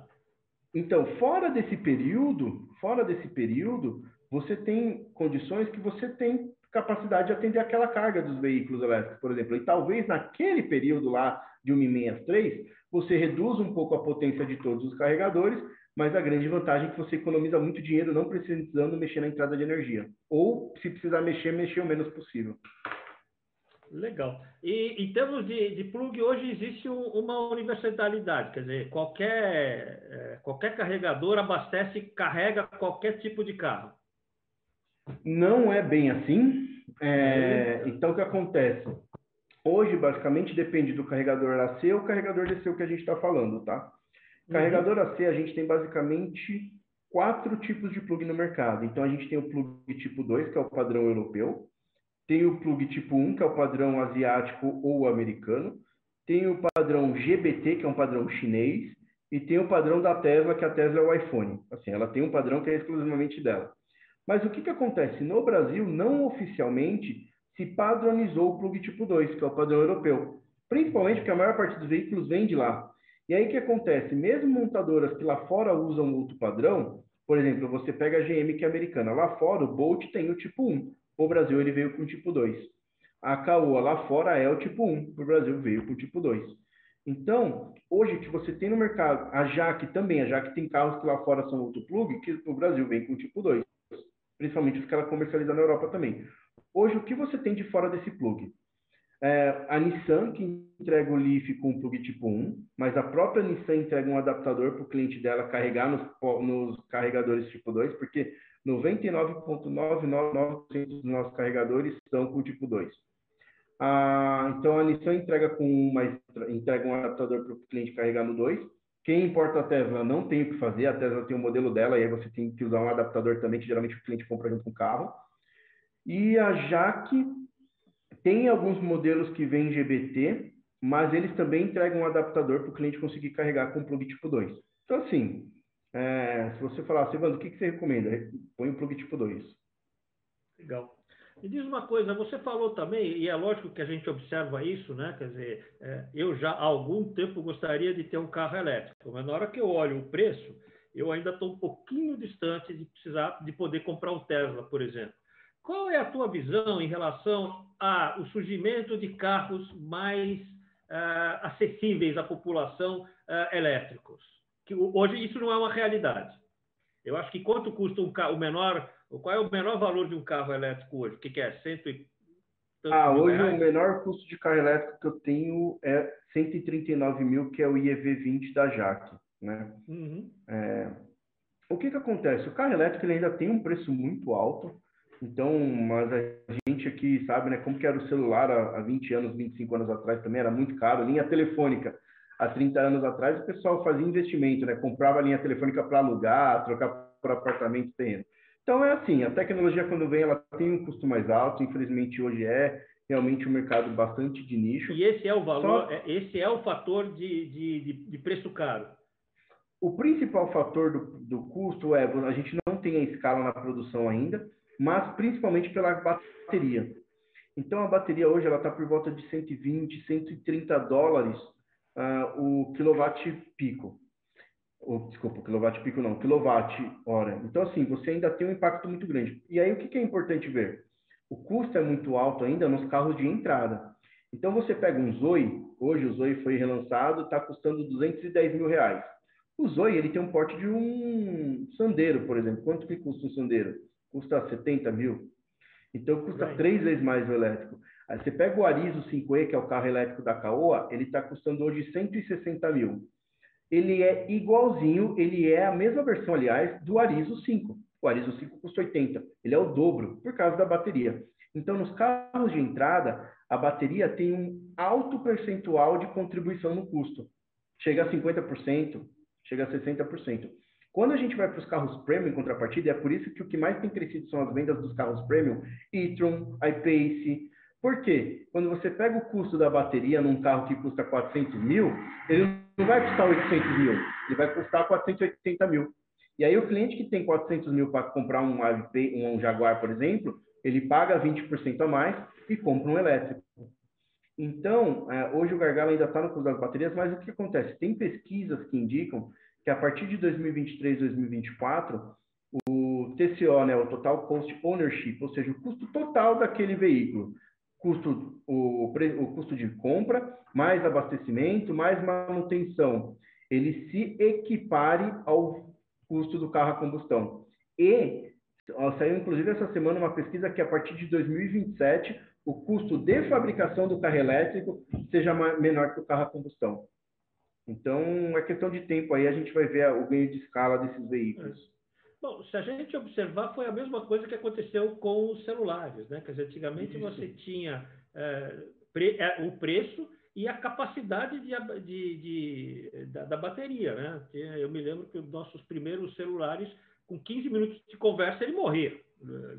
Então, fora desse período, fora desse período, você tem condições que você tem capacidade de atender aquela carga dos veículos elétricos, por exemplo. E talvez naquele período lá de 1 e meia às 3, você reduz um pouco a potência de todos os carregadores, mas a grande vantagem é que você economiza muito dinheiro não precisando mexer na entrada de energia. Ou, se precisar mexer, mexer o menos possível. Legal. E em termos de, de plug, hoje existe um, uma universalidade, quer dizer, qualquer, é, qualquer carregador abastece, carrega qualquer tipo de carro. Não é bem assim. É, então, o que acontece? Hoje, basicamente, depende do carregador AC ou carregador DC, o que a gente está falando, tá? Uhum. Carregador AC, a gente tem basicamente quatro tipos de plug no mercado. Então, a gente tem o plug tipo 2, que é o padrão europeu. Tem o plug tipo 1, que é o padrão asiático ou americano. Tem o padrão GBT, que é um padrão chinês. E tem o padrão da Tesla, que a Tesla é o iPhone. Assim, ela tem um padrão que é exclusivamente dela. Mas o que, que acontece? No Brasil, não oficialmente, se padronizou o plug tipo 2, que é o padrão europeu. Principalmente porque a maior parte dos veículos vem de lá. E aí o que acontece? Mesmo montadoras que lá fora usam outro padrão, por exemplo, você pega a GM que é americana, lá fora o Bolt tem o tipo 1. O Brasil ele veio com o tipo 2. A Caoa lá fora é o tipo 1, o Brasil veio com o tipo 2. Então, hoje que você tem no mercado, a Jaque também, a Jaque tem carros que lá fora são outro plug, que o Brasil vem com o tipo 2. Principalmente os que ela comercializa na Europa também. Hoje, o que você tem de fora desse plug? É, a Nissan, que entrega o Leaf com o plug tipo 1, mas a própria Nissan entrega um adaptador para o cliente dela carregar nos, nos carregadores tipo 2, porque 99,999% dos nossos carregadores estão com o tipo 2. Ah, então a Nissan entrega com uma, entrega um adaptador para o cliente carregar no 2. Quem importa a Tesla não tem o que fazer, a Tesla tem o um modelo dela e aí você tem que usar um adaptador também, que geralmente o cliente compra junto com o carro. E a Jaque tem alguns modelos que vêm GBT, mas eles também entregam um adaptador para o cliente conseguir carregar com plug tipo 2. Então, assim, é, se você falar, Silvano, o que, que você recomenda? Põe o plug tipo 2. Legal. Me diz uma coisa, você falou também, e é lógico que a gente observa isso, né? Quer dizer, é, eu já há algum tempo gostaria de ter um carro elétrico, mas na hora que eu olho o preço, eu ainda estou um pouquinho distante de precisar de poder comprar um Tesla, por exemplo. Qual é a tua visão em relação ao surgimento de carros mais uh, acessíveis à população uh, elétricos? que hoje isso não é uma realidade. Eu acho que quanto custa um carro, o menor, qual é o menor valor de um carro elétrico hoje? O que, que é? Cento e ah, hoje reais? o menor custo de carro elétrico que eu tenho é 139 mil, que é o IEV20 da Jaque, né? Uhum. É, o que que acontece? O carro elétrico ele ainda tem um preço muito alto, então, mas a gente aqui sabe, né, como que era o celular há 20 anos, 25 anos atrás também era muito caro, linha telefônica há 30 anos atrás, o pessoal fazia investimento, né? Comprava linha telefônica para alugar, trocar por apartamento terreno. Então é assim, a tecnologia quando vem, ela tem um custo mais alto, infelizmente hoje é realmente um mercado bastante de nicho. E esse é o valor, Só... É, esse é o fator de, de, de, preço caro. O principal fator do, do custo é, a gente não tem a escala na produção ainda, mas principalmente pela bateria. Então a bateria hoje ela está por volta de 120, 130 dólares uh, o quilowatt pico. O, desculpa, quilowatt pico não, quilowatt hora. Então, assim, você ainda tem um impacto muito grande. E aí, o que, que é importante ver? O custo é muito alto ainda nos carros de entrada. Então, você pega um Zoe, hoje o Zoe foi relançado, está custando 210 mil reais. O Zoe, ele tem um porte de um Sandero, por exemplo. Quanto que custa um Sandero? Custa 70 mil. Então custa três vezes mais o elétrico. Aí você pega o Arizo 5E, que é o carro elétrico da Caoa, ele está custando hoje 160 mil. Ele é igualzinho, ele é a mesma versão, aliás, do Arizo 5. O Arizo 5 custa 80. Ele é o dobro, por causa da bateria. Então, nos carros de entrada, a bateria tem um alto percentual de contribuição no custo. Chega a 50%, chega a 60%. Quando a gente vai para os carros premium em contrapartida, é por isso que o que mais tem crescido são as vendas dos carros premium, e-tron, iPace. Por quê? Quando você pega o custo da bateria num carro que custa 400 mil, ele não vai custar 800 mil, ele vai custar 480 mil. E aí o cliente que tem 400 mil para comprar um, um Jaguar, por exemplo, ele paga 20% a mais e compra um elétrico. Então, é, hoje o gargalo ainda está no custo das baterias, mas o que acontece? Tem pesquisas que indicam que a partir de 2023, 2024, o TCO, né, o Total Cost Ownership, ou seja, o custo total daquele veículo, custo, o, o custo de compra, mais abastecimento, mais manutenção, ele se equipare ao custo do carro a combustão. E saiu inclusive essa semana uma pesquisa que a partir de 2027 o custo de fabricação do carro elétrico seja menor que o carro a combustão. Então, é questão de tempo aí, a gente vai ver o ganho de escala desses veículos. É. Bom, se a gente observar, foi a mesma coisa que aconteceu com os celulares, né? Quer dizer, antigamente Isso. você tinha é, pre, é, o preço e a capacidade de, de, de da, da, bateria, né? Eu me lembro que os nossos primeiros celulares, com 15 minutos de conversa, ele morria.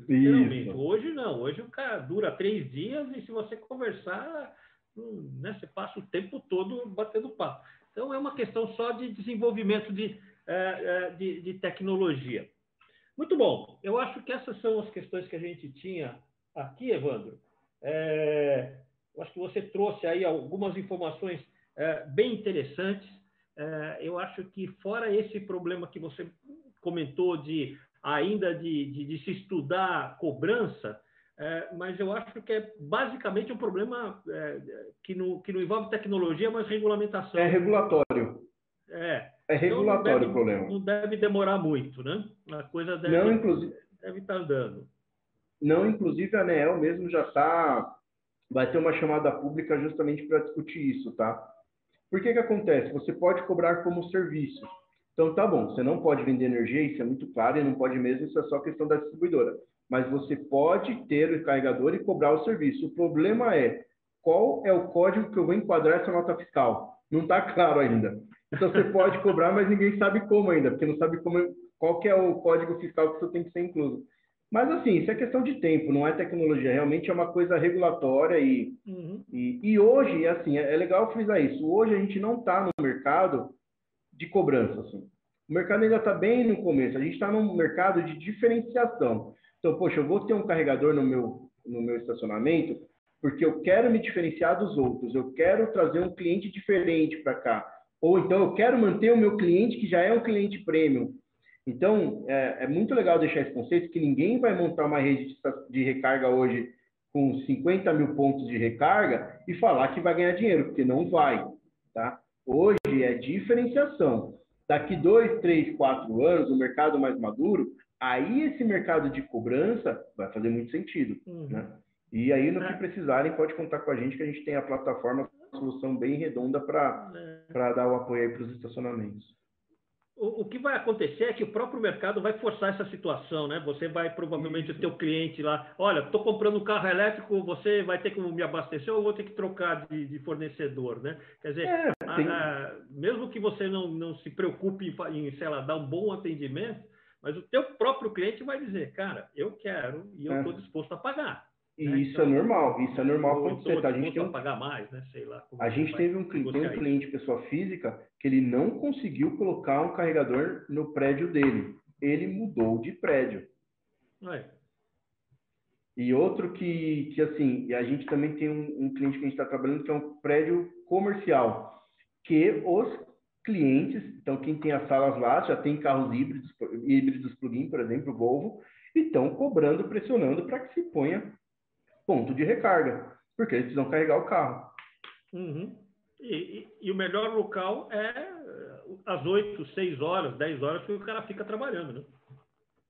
Literalmente. Isso. Hoje não, hoje o cara dura três dias e se você conversar, hum, né, você passa o tempo todo batendo papo. Então, é uma questão só de desenvolvimento de, é, é, de, de, tecnologia. Muito bom. Eu acho que essas são as questões que a gente tinha aqui, Evandro. É, eu acho que você trouxe aí algumas informações é, bem interessantes. É, eu acho que, fora esse problema que você comentou de ainda de, de, de se estudar cobrança, é, mas eu acho que é basicamente um problema é, que, não, que não envolve tecnologia, mas regulamentação. É regulatório. É. É regulatório então, o problema. Não deve demorar muito, né? A coisa deve, não, inclusive, deve estar andando. Não, inclusive a ANEEL mesmo já está. Vai ter uma chamada pública justamente para discutir isso, tá? Por que que acontece? Você pode cobrar como serviço. Então, tá bom, você não pode vender energia, isso é muito claro, e não pode mesmo, isso é só questão da distribuidora mas você pode ter o carregador e cobrar o serviço. O problema é qual é o código que eu vou enquadrar essa nota fiscal. Não está claro ainda. Então você pode cobrar, mas ninguém sabe como ainda, porque não sabe como, qual que é o código fiscal que isso tem que ser incluso. Mas assim, isso é questão de tempo, não é tecnologia. Realmente é uma coisa regulatória e, uhum. e, e, hoje, assim, é, é legal frisar isso. Hoje a gente não está no mercado de cobrança. Assim. O mercado ainda está bem no começo. A gente está num mercado de diferenciação. Então, poxa, eu vou ter um carregador no meu, no meu estacionamento porque eu quero me diferenciar dos outros, eu quero trazer um cliente diferente para cá. Ou então eu quero manter o meu cliente que já é um cliente premium. Então, é, é muito legal deixar esse conceito que ninguém vai montar uma rede de, de recarga hoje com 50 mil pontos de recarga e falar que vai ganhar dinheiro, porque não vai. Tá? Hoje é diferenciação. Daqui dois, três, quatro anos, o mercado mais maduro, aí esse mercado de cobrança vai fazer muito sentido, uhum. né? E aí, no é. que precisarem, pode contar com a gente, que a gente tem a plataforma, uma solução bem redonda para é. dar o apoio para os estacionamentos. O, o, que vai acontecer é que o próprio mercado vai forçar essa situação, né? Você vai provavelmente o teu cliente lá, olha, estou comprando um carro elétrico, você vai ter que me abastecer ou vou ter que trocar de, de fornecedor, né? Quer dizer, é, a, a, mesmo que você não, não se preocupe em, sei lá, dar um bom atendimento, mas o teu próprio cliente vai dizer, cara, eu quero e eu estou é. disposto a pagar. E né? isso então, é normal, isso é normal acontecer. Tá? A gente tem um... pagar mais, né? Sei lá. A gente teve um, tem um cliente, pessoa física, que ele não conseguiu colocar um carregador no prédio dele. Ele mudou de prédio. É. E outro que, que assim, e a gente também tem um, um cliente que a gente está trabalhando que é um prédio comercial, que os clientes, então quem tem as salas lá já tem carros híbridos, híbridos plug-in, por exemplo, Volvo, e estão cobrando, pressionando para que se ponha ponto de recarga, porque eles precisam carregar o carro. Uhum. E, e, e, o melhor local é às 8, 6 horas, 10 horas que o cara fica trabalhando, né?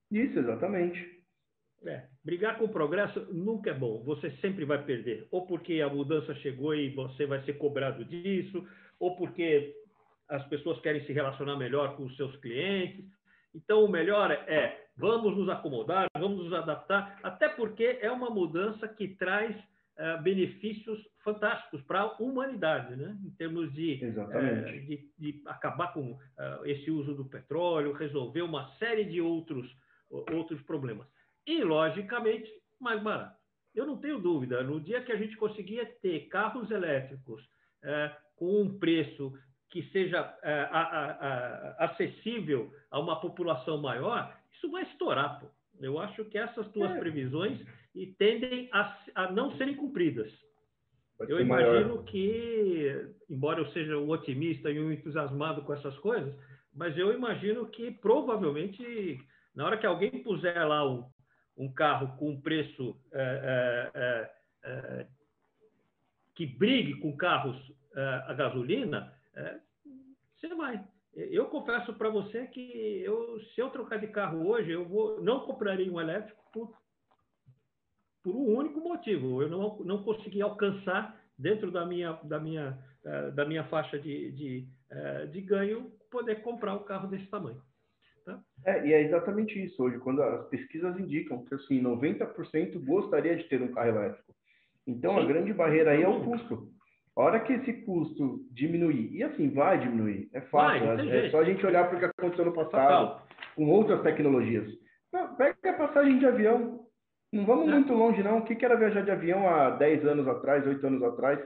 Isso, exatamente. É, brigar com o progresso nunca é bom. Você sempre vai perder. Ou porque a mudança chegou e você vai ser cobrado disso, ou porque as pessoas querem se relacionar melhor com os seus clientes. Então, o melhor é vamos nos acomodar, vamos nos adaptar, até porque é uma mudança que traz uh, benefícios fantásticos para a humanidade, né? em termos de, uh, de, de, acabar com uh, esse uso do petróleo, resolver uma série de outros, outros problemas. E, logicamente, mais barato. Eu não tenho dúvida, no dia que a gente conseguia ter carros elétricos com um preço que seja a, a, a, acessível a uma população maior, isso vai estourar. Pô. Eu acho que essas duas é. previsões tendem a, não serem cumpridas. Eu imagino maior. que, embora eu seja um otimista e um entusiasmado com essas coisas, mas eu imagino que provavelmente, na hora que alguém puser lá um, um carro com um preço é, é, é, é que brigue com carros é, a gasolina, é, você vai. Eu confesso para você que eu, se eu trocar de carro hoje, eu vou, não compraria um elétrico por, por um único motivo. Eu não, não consegui alcançar dentro da minha, da minha, uh, da minha faixa de, de, uh, de ganho poder comprar um carro desse tamanho. Tá? É, e é exatamente isso hoje, quando as pesquisas indicam que assim, 90% gostaria de ter um carro elétrico. Então, Sim. a grande barreira aí é o custo. A hora que esse custo diminuir, e assim vai diminuir, é fácil, vai, é, é só a gente olhar para o que aconteceu no passado, com outras tecnologias. Não, pega a passagem de avião, não vamos é. muito longe não, o que, que era viajar de avião há 10 anos atrás, 8 anos atrás?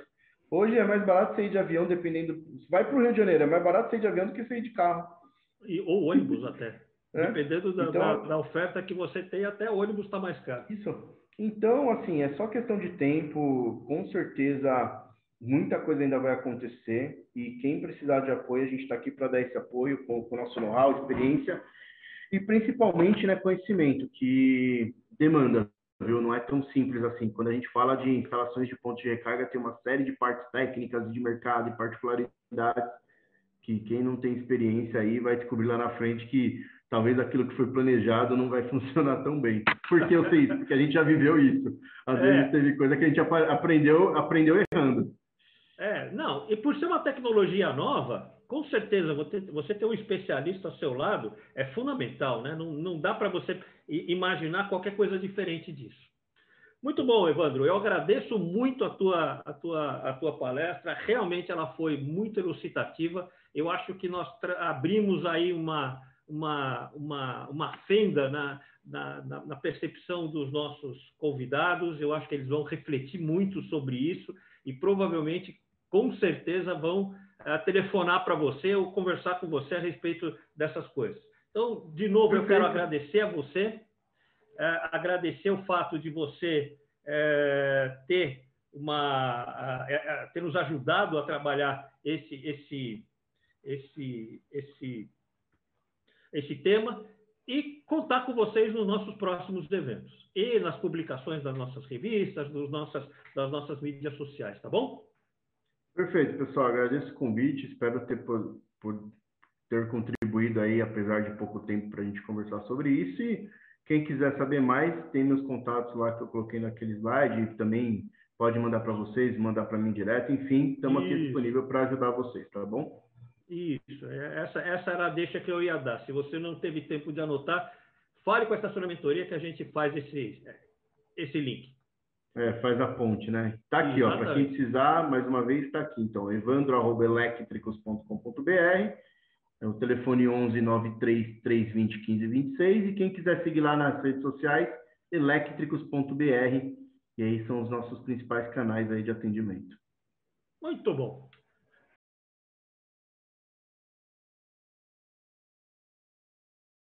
Hoje é mais barato sair de avião, dependendo. Vai para o Rio de Janeiro, é mais barato sair de avião do que sair de carro. E, ou ônibus até. (laughs) É? Dependendo da, então, da, da, oferta que você tem, até ônibus está mais caro. Isso. Então, assim, é só questão de tempo. Com certeza, Muita coisa ainda vai acontecer e quem precisar de apoio, a gente está aqui para dar esse apoio com, com o nosso know-how, experiência e principalmente né, conhecimento, que demanda, viu? Não é tão simples assim. Quando a gente fala de instalações de pontos de recarga, tem uma série de partes técnicas de mercado e particularidades que quem não tem experiência aí vai descobrir lá na frente que talvez aquilo que foi planejado não vai (laughs) funcionar tão bem. Por que eu sei isso? Porque a gente já viveu isso. Às é. vezes teve coisa que a gente aprendeu, aprendeu errando. É, não, e por ser uma tecnologia nova, com certeza você ter um especialista ao seu lado é fundamental, né? Não, não dá para você imaginar qualquer coisa diferente disso. Muito bom, Evandro. Eu agradeço muito a tua, a tua, a tua palestra. Realmente ela foi muito elucidativa. Eu acho que nós abrimos aí uma, uma, uma, uma fenda na, na, na, percepção dos nossos convidados. Eu acho que eles vão refletir muito sobre isso e provavelmente com certeza vão uh, telefonar para você ou conversar com você a respeito dessas coisas. Então, de novo, eu quero agradecer a você, uh, agradecer o fato de você uh, ter uma ter nos ajudado a trabalhar esse esse esse esse esse tema e contar com vocês nos nossos próximos eventos e nas publicações das nossas revistas, dos nossas, das nossas mídias sociais, tá bom? Perfeito, pessoal. Agradeço o convite. Espero ter, por, por ter contribuído aí, apesar de pouco tempo, para a gente conversar sobre isso. E quem quiser saber mais, tem meus contatos lá que eu coloquei naquele slide. Também pode mandar para vocês, mandar para mim direto. Enfim, estamos aqui disponível para ajudar vocês, tá bom? Isso. É, essa, essa era a deixa que eu ia dar. Se você não teve tempo de anotar, fale com a estacionamentoria que a gente faz esse, esse link. É, faz a ponte, né? Tá aqui, Exatamente. ó, para quem precisar, mais uma vez está aqui. Então, evandro@electricos.com.br, é o telefone 11 93 320 1526 e quem quiser seguir lá nas redes sociais, elétricos.br, e aí são os nossos principais canais aí de atendimento. Muito bom.